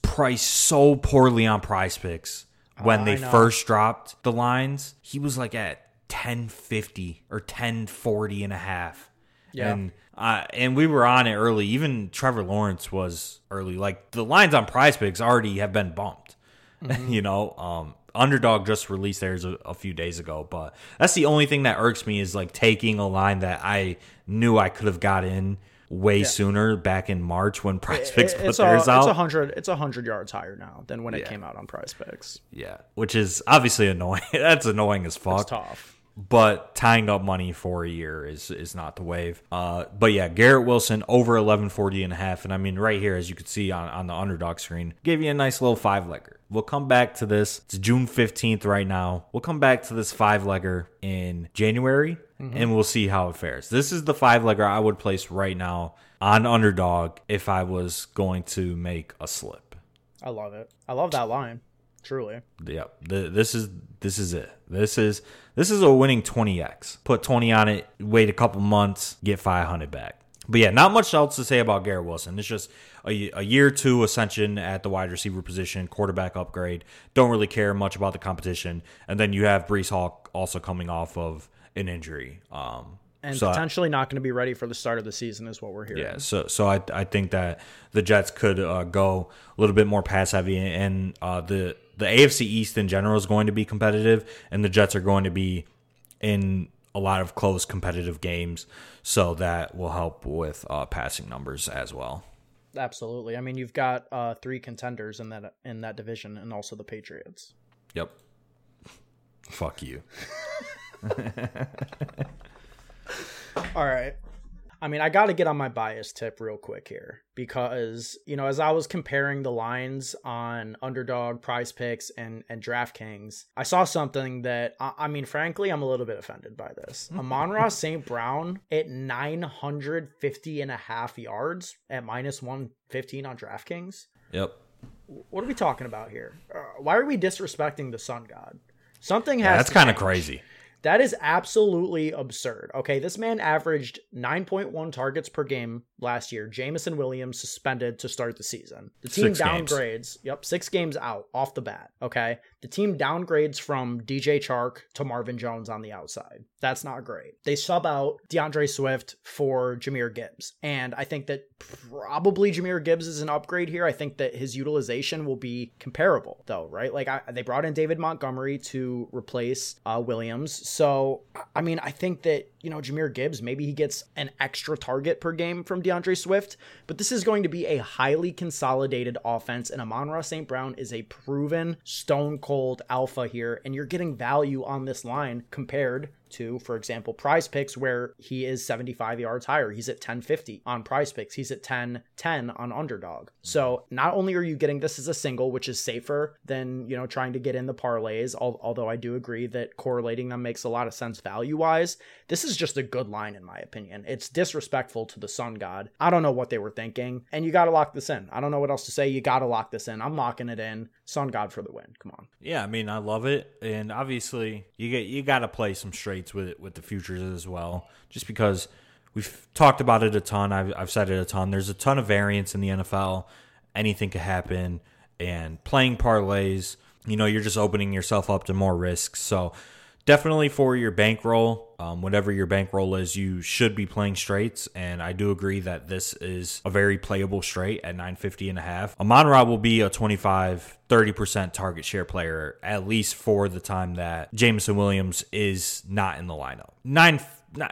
S2: priced so poorly on prize picks when
S1: Oh,
S2: they first dropped the lines. He was like at 1050 or 1040 and a half.
S1: Yeah.
S2: And uh, and we were on it early. Even Trevor Lawrence was early. Like the lines on Prize Picks already have been bumped. you know, um, Underdog just released theirs a, a few days ago, but that's the only thing that irks me is like taking a line that I knew I could have got in way sooner back in March when Prize Picks
S1: It-
S2: put
S1: it's a,
S2: theirs
S1: it's
S2: out.
S1: a hundred it's a hundred yards higher now than when it
S2: Yeah.
S1: came out on Prize Picks.
S2: yeah, which is obviously annoying. that's annoying as fuck.
S1: It's tough.
S2: but tying up money for a year is is not the wave. Uh, but yeah, Garrett Wilson over eleven forty and a half, and I mean right here, as you can see on on the underdog screen, gave you a nice little five legger. We'll come back to this. It's June fifteenth right now. We'll come back to this five legger in January, mm-hmm. and we'll see how it fares. This is the five legger I would place right now on underdog if I was going to make a slip.
S1: I love it. I love that line. Truly.
S2: Yep. This is this is it. This is this is a winning 20x. Put 20 on it, wait a couple months, get 500 back. But yeah, not much else to say about Garrett Wilson. It's just a, a year two ascension at the wide receiver position, quarterback upgrade. Don't really care much about the competition. And then you have Breece Hall also coming off of an injury. Um,
S1: And
S2: so I-
S1: potentially not going to be ready for the start of the season is what we're hearing.
S2: yeah, so so I I think that the Jets could uh, go a little bit more pass heavy, and uh, the the AFC East in general is going to be competitive, and the Jets are going to be in a lot of close competitive games, so that will help with uh, passing numbers as well.
S1: Absolutely. I mean, you've got uh, three contenders in that in that division, and also the Patriots.
S2: Yep. Fuck you.
S1: All right. I mean, I got to get on my bias tip real quick here because, you know, as I was comparing the lines on Underdog, Prize Picks, and, and DraftKings, I saw something that, I, I mean, frankly, I'm a little bit offended by this. Amon-Ra St. Brown at 950 and a half yards at minus 115 on DraftKings.
S2: Yep.
S1: What are we talking about here? Uh, why are we disrespecting the sun god? Something has
S2: Yeah, that's kind of crazy.
S1: That is absolutely absurd. Okay, this man averaged 9.1 targets per game last year. Jameson Williams suspended to start the season. The team
S2: Six games.
S1: downgrades. Yep, six games out off the bat. Okay, the team downgrades from DJ Chark to Marvin Jones on the outside. That's not great. They sub out DeAndre Swift for Jahmyr Gibbs, and I think that probably Jahmyr Gibbs is an upgrade here. I think that his utilization will be comparable, though, right? Like I, they brought in David Montgomery to replace uh, Williams, so I mean, I think that you know Jahmyr Gibbs maybe he gets an extra target per game from DeAndre Swift, but this is going to be a highly consolidated offense, and Amon-Ra St. Brown is a proven stone cold alpha here, and you're getting value on this line compared to, for example, prize picks where he is 75 yards higher. He's at 1050 on prize picks. He's at 1010 on underdog. So not only are you getting this as a single, which is safer than, you know, trying to get in the parlays, although I do agree that correlating them makes a lot of sense value wise. This is just a good line, in my opinion. It's disrespectful to the sun god. I don't know what they were thinking. And you got to lock this in. I don't know what else to say. You got to lock this in. I'm locking it in. Sun god for the win. Come on.
S2: Yeah, I mean, I love it, and obviously, you get you got to play some straights with it, with the futures as well, just because we've talked about it a ton. I've I've said it a ton. There's a ton of variance in the NFL. Anything could happen, and playing parlays, you know, you're just opening yourself up to more risks. So. Definitely for your bankroll, um, whatever your bankroll is, you should be playing straights. And I do agree that this is a very playable straight at 950 and a half. Amon Ra will be a 25, 30% target share player, at least for the time that Jameson Williams is not in the lineup. Nine,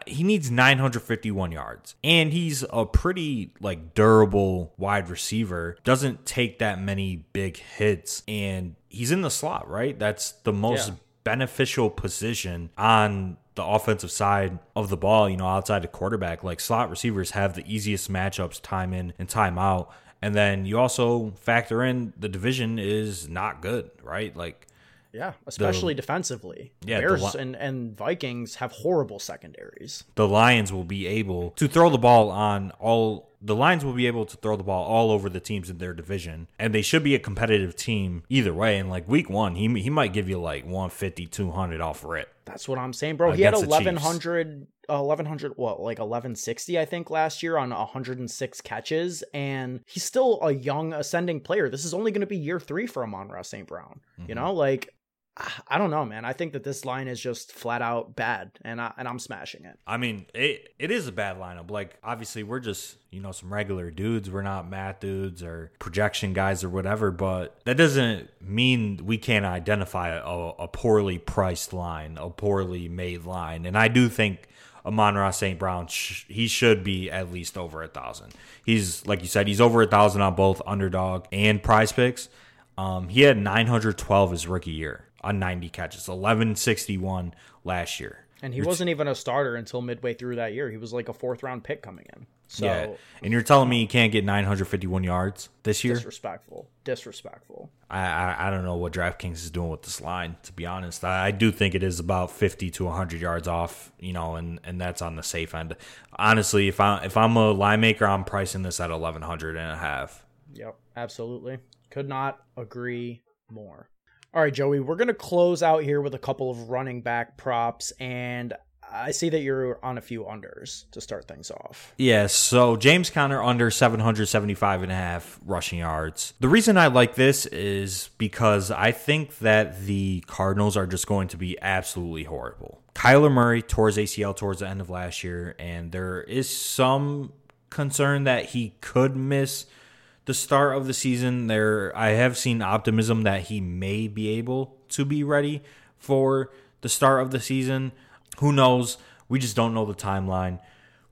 S2: he needs 951 yards and he's a pretty like durable wide receiver doesn't take that many big hits and he's in the slot right that's the most
S1: Yeah.
S2: Beneficial position on the offensive side of the ball, you know, outside the quarterback, like slot receivers have the easiest matchups time in and time out. And then you also factor in the division is not good, right? Like
S1: yeah, especially the, defensively. Yeah, Bears and, and Vikings have horrible secondaries.
S2: The Lions will be able to throw the ball on all the Lions will be able to throw the ball all over the teams in their division, and they should be a competitive team either way. And like week one, he he might give you like 150, 200 off rip.
S1: That's what I'm saying, bro. He had 1100, 1100, what, like 1160, I think, last year on 106 catches, and he's still a young ascending player. This is only going to be year three for Amon-Ra St. Brown. Mm-hmm. You know, like I don't know, man. I think that this line is just flat out bad, and I and I'm smashing it.
S2: I mean, it it is a bad lineup. Like, obviously, we're just you know some regular dudes. We're not math dudes or projection guys or whatever. But that doesn't mean we can't identify a, a poorly priced line, a poorly made line. And I do think Amon-Ra St. Brown, sh- he should be at least over a thousand. He's like you said, he's over a thousand on both underdog and prize picks. Um, he had 912 his rookie year on 90 catches, 1161 last year.
S1: And he you're wasn't t- even a starter until midway through that year. He was like a fourth round pick coming in. So, yeah.
S2: And you're telling me he can't get 951 yards this year?
S1: Disrespectful. Disrespectful.
S2: I, I, I don't know what DraftKings is doing with this line, to be honest. I, I do think it is about 50 to 100 yards off, you know, and, and that's on the safe end. Honestly, if, I, if I'm a line maker, I'm pricing this at 1100 and a half.
S1: Yep, absolutely. Could not agree more. All right, Joey, we're going to close out here with a couple of running back props. And I see that you're on a few unders to start things off.
S2: Yeah, so James Conner under 775 and a half rushing yards. The reason I like this is because I think that the Cardinals are just going to be absolutely horrible. Kyler Murray tore his ACL towards the end of last year, and there is some concern that he could miss the start of the season, there I have seen optimism that he may be able to be ready for the start of the season. Who knows? We just don't know the timeline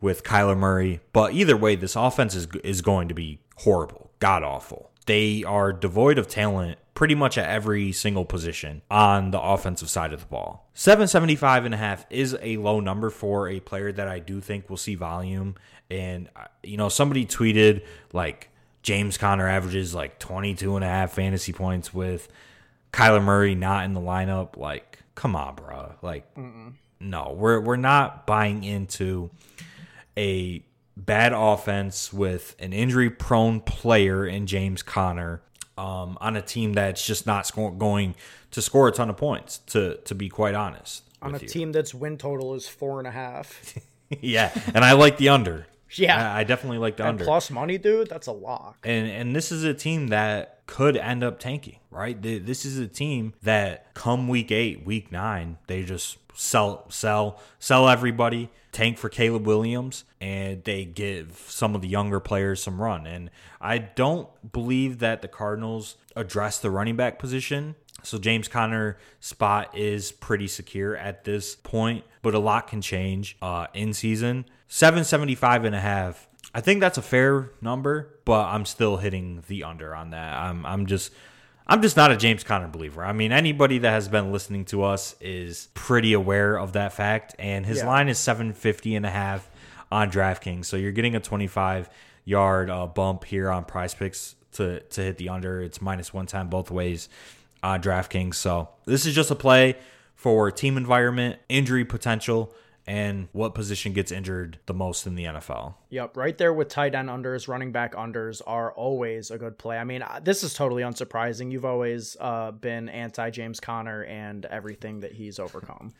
S2: with Kyler Murray. But either way, this offense is is going to be horrible, god awful. They are devoid of talent pretty much at every single position on the offensive side of the ball. 775 and a half is a low number for a player that I do think will see volume. And, uh, you know, somebody tweeted like James Conner averages like 22 and a half fantasy points with Kyler Murray not in the lineup. Like, come on, bro. Like, Mm-mm. no, we're we're not buying into a bad offense with an injury prone player in James Conner um, on a team that's just not sco- going to score a ton of points. To to be quite honest,
S1: on a
S2: you.
S1: team that's win total is four and a half.
S2: yeah, and I like the under.
S1: Yeah,
S2: I, I definitely like the
S1: and
S2: under.
S1: Plus money, dude, that's a lock.
S2: And and this is a team that could end up tanking, right? This is a team that come week eight, week nine, they just sell, sell, sell everybody, tank for Caleb Williams, and they give some of the younger players some run. And I don't believe that the Cardinals address the running back position. So James Conner spot is pretty secure at this point, but a lot can change uh, in season. 775 and a half. I think that's a fair number, but I'm still hitting the under on that. I'm I'm just I'm just not a James Conner believer. I mean, anybody that has been listening to us is pretty aware of that fact and his yeah. line is 750 and a half on DraftKings. So you're getting a 25 yard uh, bump here on Prize Picks to to hit the under. It's minus 110 both ways on DraftKings. So this is just a play for team environment, injury potential and what position gets injured the most in the NFL.
S1: Yep, right there with tight end unders, running back unders are always a good play. I mean, uh, this is totally unsurprising. You've always uh, been anti James Conner and everything that he's overcome.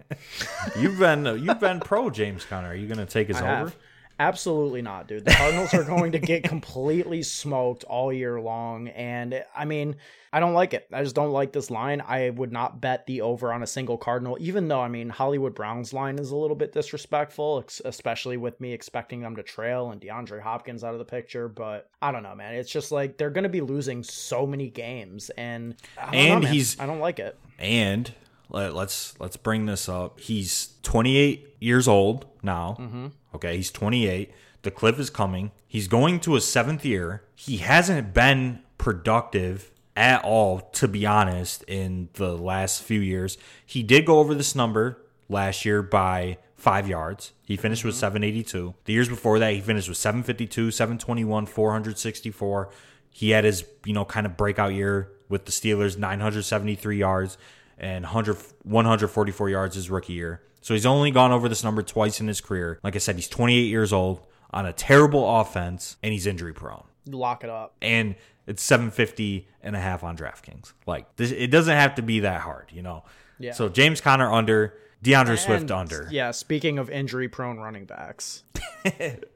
S2: you've been you've been pro James Conner. Are you going to take his I over? Have.
S1: Absolutely not, dude. The Cardinals are going to get completely smoked all year long. And I mean, I don't like it. I just don't like this line. I would not bet the over on a single Cardinal, even though, I mean, Hollywood Brown's line is a little bit disrespectful, especially with me expecting them to trail and DeAndre Hopkins out of the picture. But I don't know, man. It's just like they're going to be losing so many games. And,
S2: and
S1: know,
S2: he's,
S1: I don't like it.
S2: And let, us let's bring this up. He's 28 years old now. Mm-hmm. Okay, he's 28. The cliff is coming. He's going to a seventh year. He hasn't been productive at all, to be honest, in the last few years. He did go over this number last year by five yards. He finished with 782. The years before that, he finished with 752, 721, 464. He had his, you know, kind of breakout year with the Steelers, 973 yards and 100, 144 yards his rookie year. So he's only gone over this number twice in his career. Like I said, he's 28 years old on a terrible offense and he's injury prone.
S1: Lock it up.
S2: And it's 750 and a half on DraftKings. Like this, it doesn't have to be that hard, you know.
S1: Yeah.
S2: So James Conner under, DeAndre Swift under.
S1: Yeah, speaking of injury prone running backs.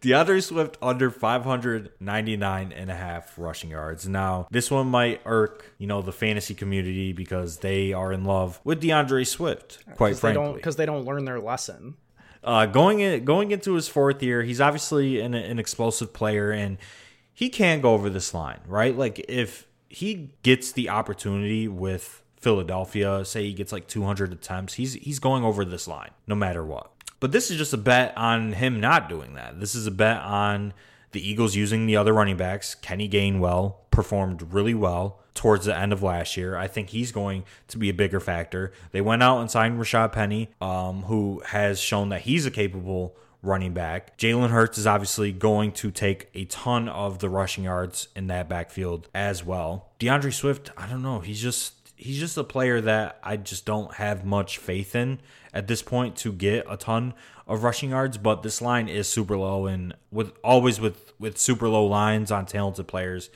S2: DeAndre Swift under 599 and a half rushing yards. Now, this one might irk, you know, the fantasy community because they are in love with DeAndre Swift, quite
S1: They
S2: frankly.
S1: because they don't learn their lesson.
S2: Uh, going in, going into his fourth year, he's obviously an, an explosive player, and he can go over this line, right? Like if he gets the opportunity with Philadelphia, say he gets like 200 attempts, he's he's going over this line no matter what. But this is just a bet on him not doing that. This is a bet on the Eagles using the other running backs. Kenny Gainwell performed really well towards the end of last year. I think he's going to be a bigger factor. They went out and signed Rashaad Penny, um, who has shown that he's a capable running back. Jalen Hurts is obviously going to take a ton of the rushing yards in that backfield as well. DeAndre Swift, I don't know. He's just he's just a player that I just don't have much faith in at this point to get a ton of rushing yards. But this line is super low, and with always with with super low lines on talented players,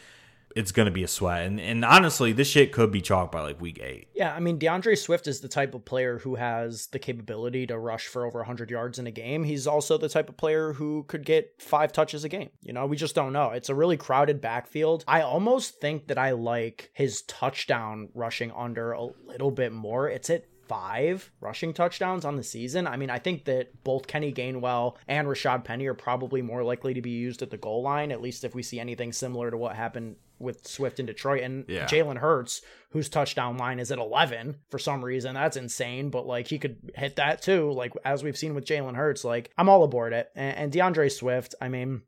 S2: it's gonna be a sweat. And and honestly, this shit could be chalked by like week eight.
S1: Yeah, I mean DeAndre Swift is the type of player who has the capability to rush for over 100 yards in a game. He's also the type of player who could get 5 touches a game. You know, we just don't know. It's a really crowded backfield. I almost think that I like his touchdown rushing under a little bit more. It's at five rushing touchdowns on the season. I mean, I think that both Kenny Gainwell and Rashaad Penny are probably more likely to be used at the goal line, at least if we see anything similar to what happened with Swift in Detroit. And
S2: Yeah.
S1: Jalen Hurts, whose touchdown line is at 11 for some reason. That's insane, but like he could hit that too. Like as we've seen with Jalen Hurts, like I'm all aboard it. And, and DeAndre Swift, I mean,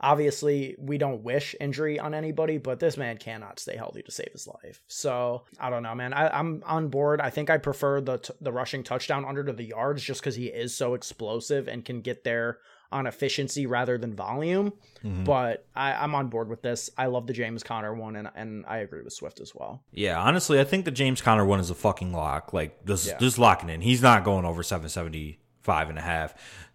S1: obviously we don't wish injury on anybody, but this man cannot stay healthy to save his life. So I don't know, man. I, I'm on board. I think I prefer the t- the rushing touchdown under to the yards just because he is so explosive and can get there on efficiency rather than volume. But I, I'm on board with this. I love the James Conner one, and and I agree with Swift as well.
S2: Yeah, honestly, I think the James Conner one is a fucking lock. Like just
S1: Yeah.
S2: just locking in. He's not going over 775 and a half.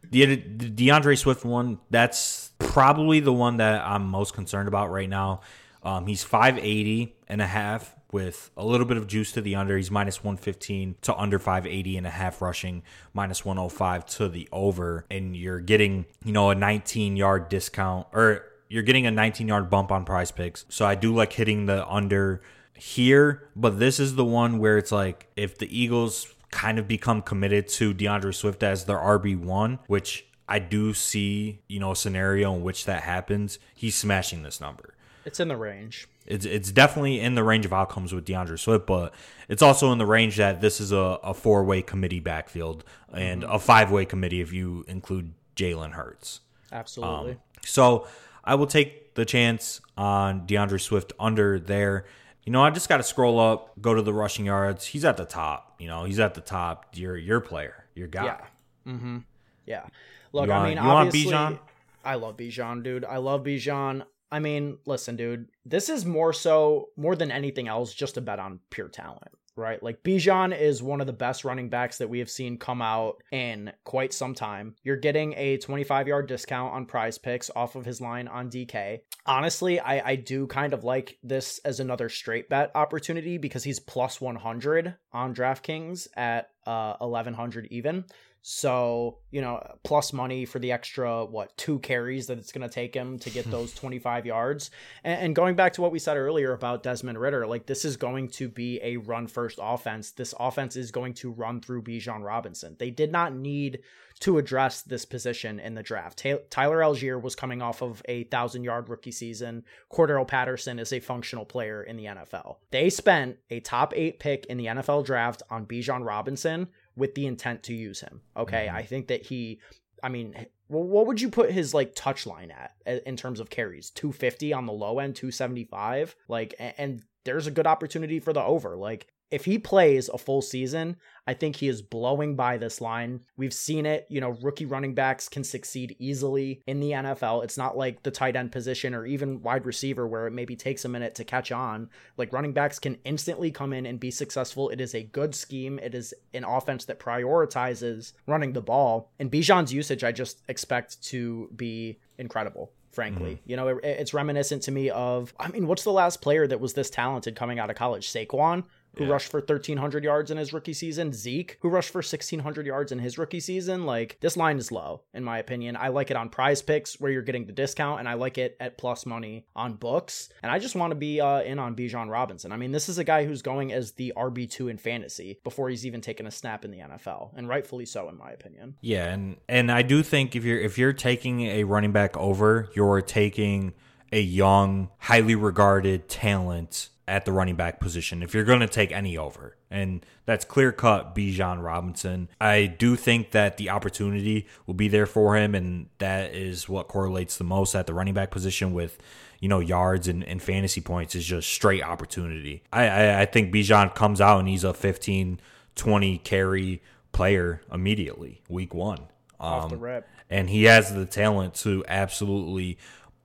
S2: The, the DeAndre Swift one, that's probably the one that I'm most concerned about right now. Um, he's 580 and a half with a little bit of juice to the under. He's minus 115 to under 580 and a half rushing, minus 105 to the over. And you're getting, you know, a 19 yard discount or you're getting a 19 yard bump on prize picks. So I do like hitting the under here, but this is the one where it's like if the Eagles kind of become committed to DeAndre Swift as their RB1, which I do see, you know, a scenario in which that happens, he's smashing this number.
S1: It's in the range.
S2: It's it's definitely in the range of outcomes with DeAndre Swift, but it's also in the range that this is a, a four way committee backfield and a five way committee if you include Jalen Hurts.
S1: Absolutely.
S2: So I will take the chance on DeAndre Swift under there. You know, I just got to scroll up, go to the rushing yards. He's at the top. You know, he's at the top. You're your player, your guy.
S1: Yeah. Mm-hmm. Yeah. Look,
S2: You
S1: I mean,
S2: you want
S1: obviously,
S2: Bijan?
S1: I love Bijan, dude. I love Bijan. I mean, listen, dude. This is more so, more than anything else, just a bet on pure talent, right? Like Bijan is one of the best running backs that we have seen come out in quite some time. You're getting a 25 yard discount on prize picks off of his line on DK. Honestly, I, I do kind of like this as another straight bet opportunity because he's plus 100 on DraftKings at uh, 1100 even. So, you know, plus money for the extra, what, two carries that it's going to take him to get hmm. those 25 yards. And, and going back to what we said earlier about Desmond Ridder, like this is going to be a run first offense. This offense is going to run through Bijan Robinson. They did not need to address this position in the draft. Ta- Tyler Allgeier was coming off of a thousand yard rookie season. Cordarrelle Patterson is a functional player in the NFL. They spent a top eight pick in the NFL draft on Bijan Robinson with the intent to use him. Okay. Mm-hmm. I think that he, I mean, well, what would you put his like touch line at in terms of carries? 250 on the low end, 275. Like, and there's a good opportunity for the over. Like, if he plays a full season, I think he is blowing by this line. We've seen it, you know, rookie running backs can succeed easily in the NFL. It's not like the tight end position or even wide receiver where it maybe takes a minute to catch on. Like running backs can instantly come in and be successful. It is a good scheme. It is an offense that prioritizes running the ball. And Bijan's usage, I just expect to be incredible frankly. Mm-hmm. You know, it, it's reminiscent to me of, I mean, what's the last player that was this talented coming out of college? Saquon, who yeah. rushed for 1,300 yards in his rookie season. Zeke, who rushed for 1,600 yards in his rookie season. Like, this line is low, in my opinion. I like it on prize picks where you're getting the discount, and I like it at plus money on books. And I just want to be uh, in on Bijan Robinson. I mean, this is a guy who's going as the RB2 in fantasy before he's even taken a snap in the NFL, and rightfully so, in my opinion.
S2: Yeah, and, and I do think if you're if you're taking a running back over, you're taking a young, highly regarded talent at the running back position if you're going to take any over. And that's clear cut Bijan Robinson. I do think that the opportunity will be there for him, and that is what correlates the most at the running back position with, you know, yards and, and fantasy points is just straight opportunity. I, I, I think Bijan comes out and he's a 15, 20 carry player immediately, week one.
S1: Um, Off the um, rip.
S2: And he has the talent to absolutely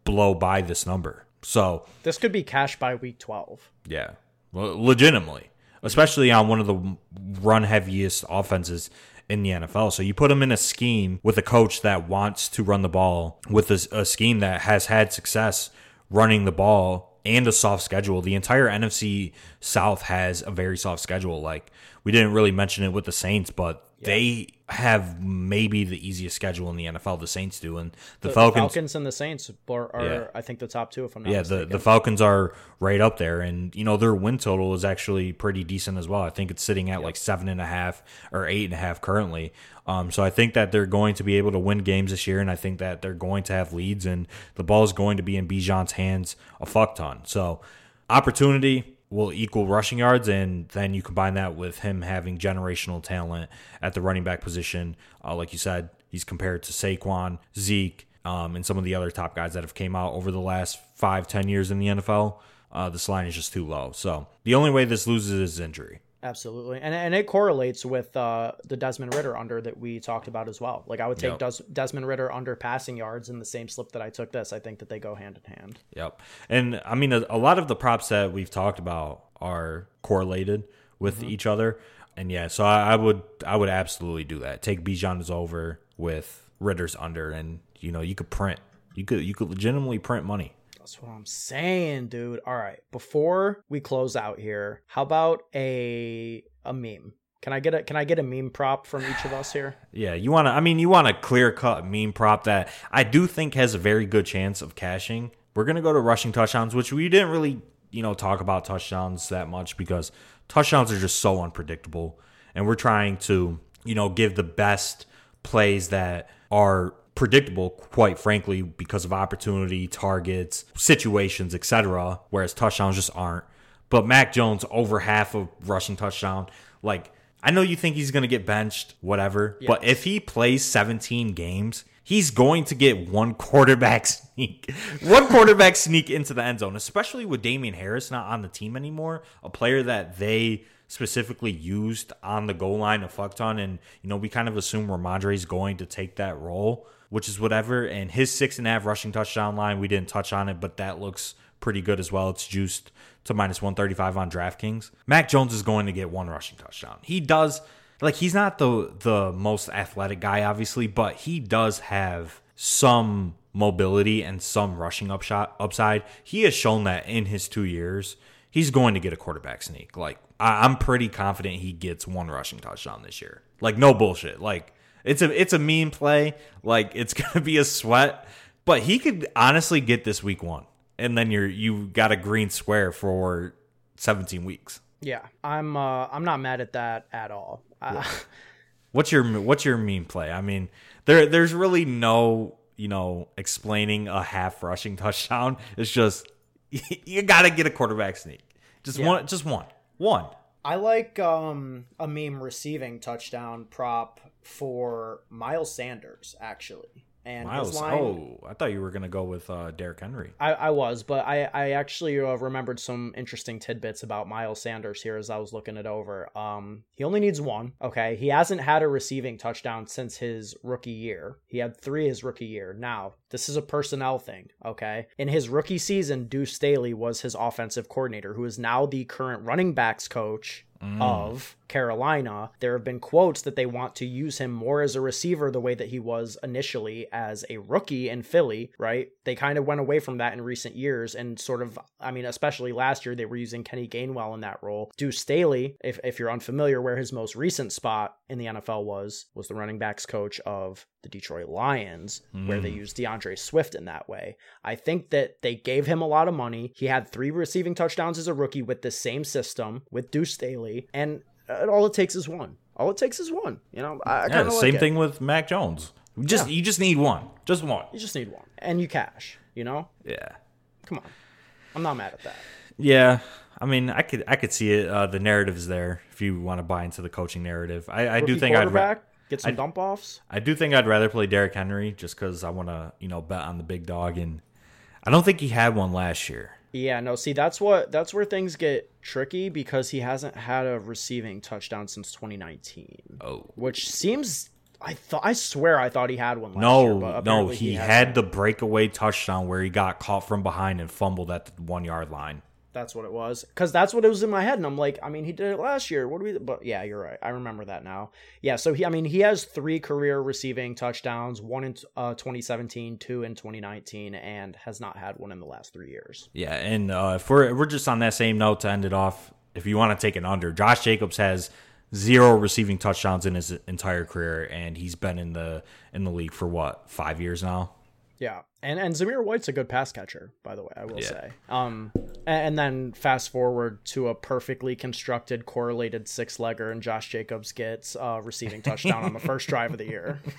S2: blow by this number. So
S1: this could be cash by week 12.
S2: Yeah, legitimately, especially on one of the run heaviest offenses in the NFL. So you put him in a scheme with a coach that wants to run the ball, with a, a scheme that has had success running the ball and a soft schedule. The entire NFC South has a very soft schedule. Like we didn't really mention it with the Saints, but yeah. they have maybe the easiest schedule in the NFL. The Saints do, and the, the Falcons,
S1: Falcons and the Saints are, are yeah. I think, the top two. If I'm not
S2: yeah,
S1: mistaken.
S2: the the Falcons are right up there, and you know their win total is actually pretty decent as well. I think it's sitting at yep. like seven and a half or eight and a half currently. Um, so I think that they're going to be able to win games this year, and I think that they're going to have leads, and the ball is going to be in Bijan's hands a fuck ton. So opportunity will equal rushing yards, and then you combine that with him having generational talent at the running back position. Uh, like you said, he's compared to Saquon, Zeke, um, and some of the other top guys that have came out over the last five, ten years in the NFL. Uh, this line is just too low. So the only way this loses is injury.
S1: Absolutely, and and it correlates with uh, the Desmond Ridder under that we talked about as well. Like I would take yep. Des- Desmond Ridder under passing yards in the same slip that I took this. I think that they go hand in hand.
S2: Yep, and I mean a, a lot of the props that we've talked about are correlated with mm-hmm. each other, and yeah, so I, I, would I would absolutely do that. Take Bijan's over with Ridder's under, and you know you could print you could you could legitimately print money.
S1: That's what I'm saying, dude. All right. Before we close out here, how about a a meme? Can I get a can I get a meme prop from each of us here?
S2: Yeah, you want to I mean you want a clear-cut meme prop that I do think has a very good chance of cashing. We're going to go to rushing touchdowns, which we didn't really, you know, talk about touchdowns that much because touchdowns are just so unpredictable and we're trying to, you know, give the best plays that are predictable, quite frankly, because of opportunity, targets, situations, etc. Whereas touchdowns just aren't. But Mac Jones over half of rushing touchdown, like I know you think he's going to get benched, whatever. Yes. But if he plays 17 games, he's going to get one quarterback sneak, one quarterback sneak into the end zone, especially with Damien Harris not on the team anymore, a player that they specifically used on the goal line a fuck ton. And, you know, we kind of assume Rhamondre's going to take that role which is whatever. And his six and a half rushing touchdown line, we didn't touch on it, but that looks pretty good as well. It's juiced to minus 135 on DraftKings. Mac Jones is going to get one rushing touchdown. He does like he's not the the most athletic guy obviously, but he does have some mobility and some rushing upshot upside. He has shown that in his 2 years. He's going to get a quarterback sneak. Like I, I'm pretty confident he gets one rushing touchdown this year. Like no bullshit. Like it's a it's a mean play. Like it's gonna be a sweat, but he could honestly get this week one, and then you're you got a green square for 17 weeks.
S1: Yeah, I'm uh I'm not mad at that at all. Uh,
S2: what's your what's your mean play? I mean, there there's really no you know explaining a half rushing touchdown. It's just you got to get a quarterback sneak. Just yeah. one, just one, one.
S1: I like um, a meme receiving touchdown prop for Miles Sanders, actually. And
S2: Miles.
S1: line,
S2: Oh, I thought you were gonna go with uh, Derrick Henry.
S1: I, I was, but I, I actually uh, remembered some interesting tidbits about Miles Sanders here as I was looking it over. Um, he only needs one. Okay, he hasn't had a receiving touchdown since his rookie year. He had three his rookie year. Now this is a personnel thing. Okay, in his rookie season, Deuce Staley was his offensive coordinator, who is now the current running backs coach of Carolina. There have been quotes that they want to use him more as a receiver the way that he was initially as a rookie in Philly, right? They kind of went away from that in recent years and sort of, I mean, especially last year, they were using Kenny Gainwell in that role. Deuce Staley, if, if you're unfamiliar, where his most recent spot in the NFL was, was the running backs coach of the Detroit Lions, where they hmm. used DeAndre Swift in that way. I think that they gave him a lot of money. He had three receiving touchdowns as a rookie with the same system with Deuce Staley, and all it takes is one. All it takes is one. You know, I, I
S2: Yeah,
S1: kind of like
S2: same
S1: it.
S2: thing with Mac Jones. You Just
S1: Yeah.
S2: you just need one, just one.
S1: You just need one, and you cash. You know,
S2: Yeah,
S1: come on. I'm not mad at that.
S2: yeah. I mean, I could I could see it. Uh, the narrative's there if you want to buy into the coaching narrative. I, I do think I'd ra-
S1: get some dump offs.
S2: I do think I'd rather play Derrick Henry just because I want to you know bet on the big dog, and I don't think he had one last year.
S1: Yeah, no, see that's what that's where things get tricky because he hasn't had a receiving touchdown since 2019.
S2: Oh.
S1: Which seems I thought I swear I thought he had one last
S2: No,
S1: year, but
S2: no, he,
S1: hasn't.
S2: had the breakaway touchdown where he got caught from behind and fumbled at the one yard line.
S1: That's what it was. Because that's what it was in my head. And I'm like, I mean, he did it last year. What do we. But yeah, you're right. I remember that now. Yeah, so he, I mean, he has three career receiving touchdowns one in uh, 2017, two in 2019, and has not had one in the last three years.
S2: Yeah, and uh, if we're we're just on that same note to end it off, if you want to take an under, Josh Jacobs has zero receiving touchdowns in his entire career, and he's been in the in the league for what five years now.
S1: Yeah, and and Zamir White's a good pass catcher, by the way. I will
S2: Yeah.
S1: say. Um, a- and then fast forward to a perfectly constructed correlated six legger, and Josh Jacobs gets a receiving touchdown on the first drive of the year.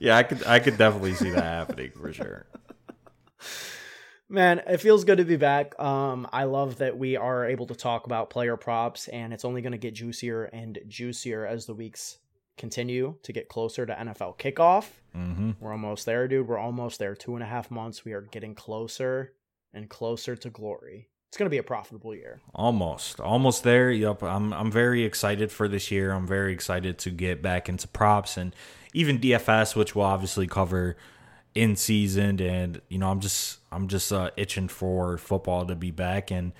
S2: Yeah, I could I could definitely see that happening for sure.
S1: Man, it feels good to be back. Um, I love that we are able to talk about player props, and it's only going to get juicier and juicier as the weeks continue to get closer to NFL kickoff.
S2: hmm
S1: We're almost there, dude. We're almost there. Two and a half months. We are getting closer and closer to glory. It's going to be a profitable year.
S2: Almost, almost there. Yep, I'm I'm very excited for this year. I'm very excited to get back into props and even DFS, which we'll obviously cover in season. And you know, I'm just I'm just uh, itching for football to be back, and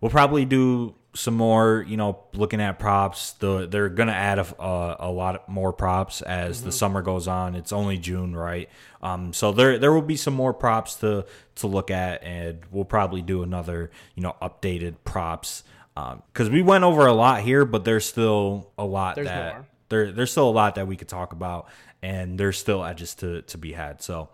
S2: we'll probably do some more. You know, looking at props. The they're gonna add a a, a lot more props as the summer goes on. It's only June, right? Um, so there there will be some more props to to look at, and we'll probably do another you know updated props Um because we went over a lot here, but there's still a lot
S1: There's
S2: that
S1: more.
S2: there there's still a lot that we could talk about, and there's still edges to to be had. So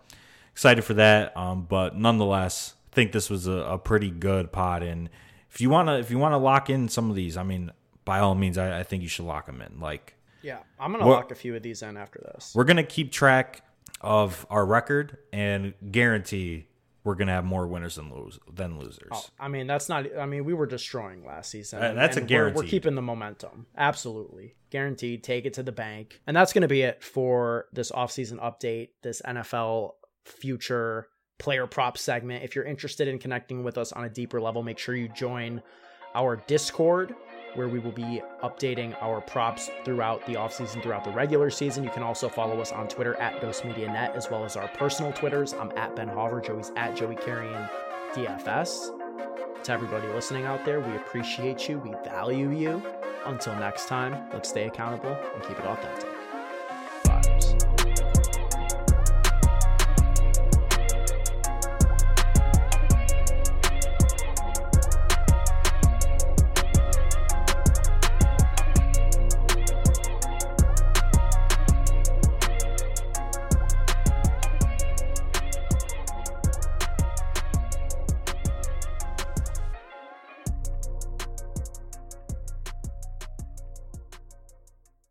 S2: excited for that. Um, but nonetheless, I think this was a, a pretty good pod. And if you wanna if you wanna lock in some of these, I mean, by all means, I, I think you should lock them in. Like
S1: Yeah, I'm going to lock a few of these in after this.
S2: we're gonna keep track of our record and guarantee we're gonna have more winners than lose than losers.
S1: Oh, I mean, that's not. I mean, we were destroying last season.
S2: Uh, that's a
S1: and we're- We're, keeping the momentum. Absolutely. Guaranteed. Take it to the bank. And that's going to be it for this offseason update, this NFL future player prop segment. If you're interested in connecting with us on a deeper level, make sure you join our Discord where we will be updating our props throughout the offseason, throughout the regular season. You can also follow us on Twitter at Dose Media Net, as well as our personal Twitters. I'm at Ben Hauver, Joey's at Joey Carrion DFS. To everybody listening out there, we appreciate you, we value you. Until next time, let's stay accountable and keep it authentic.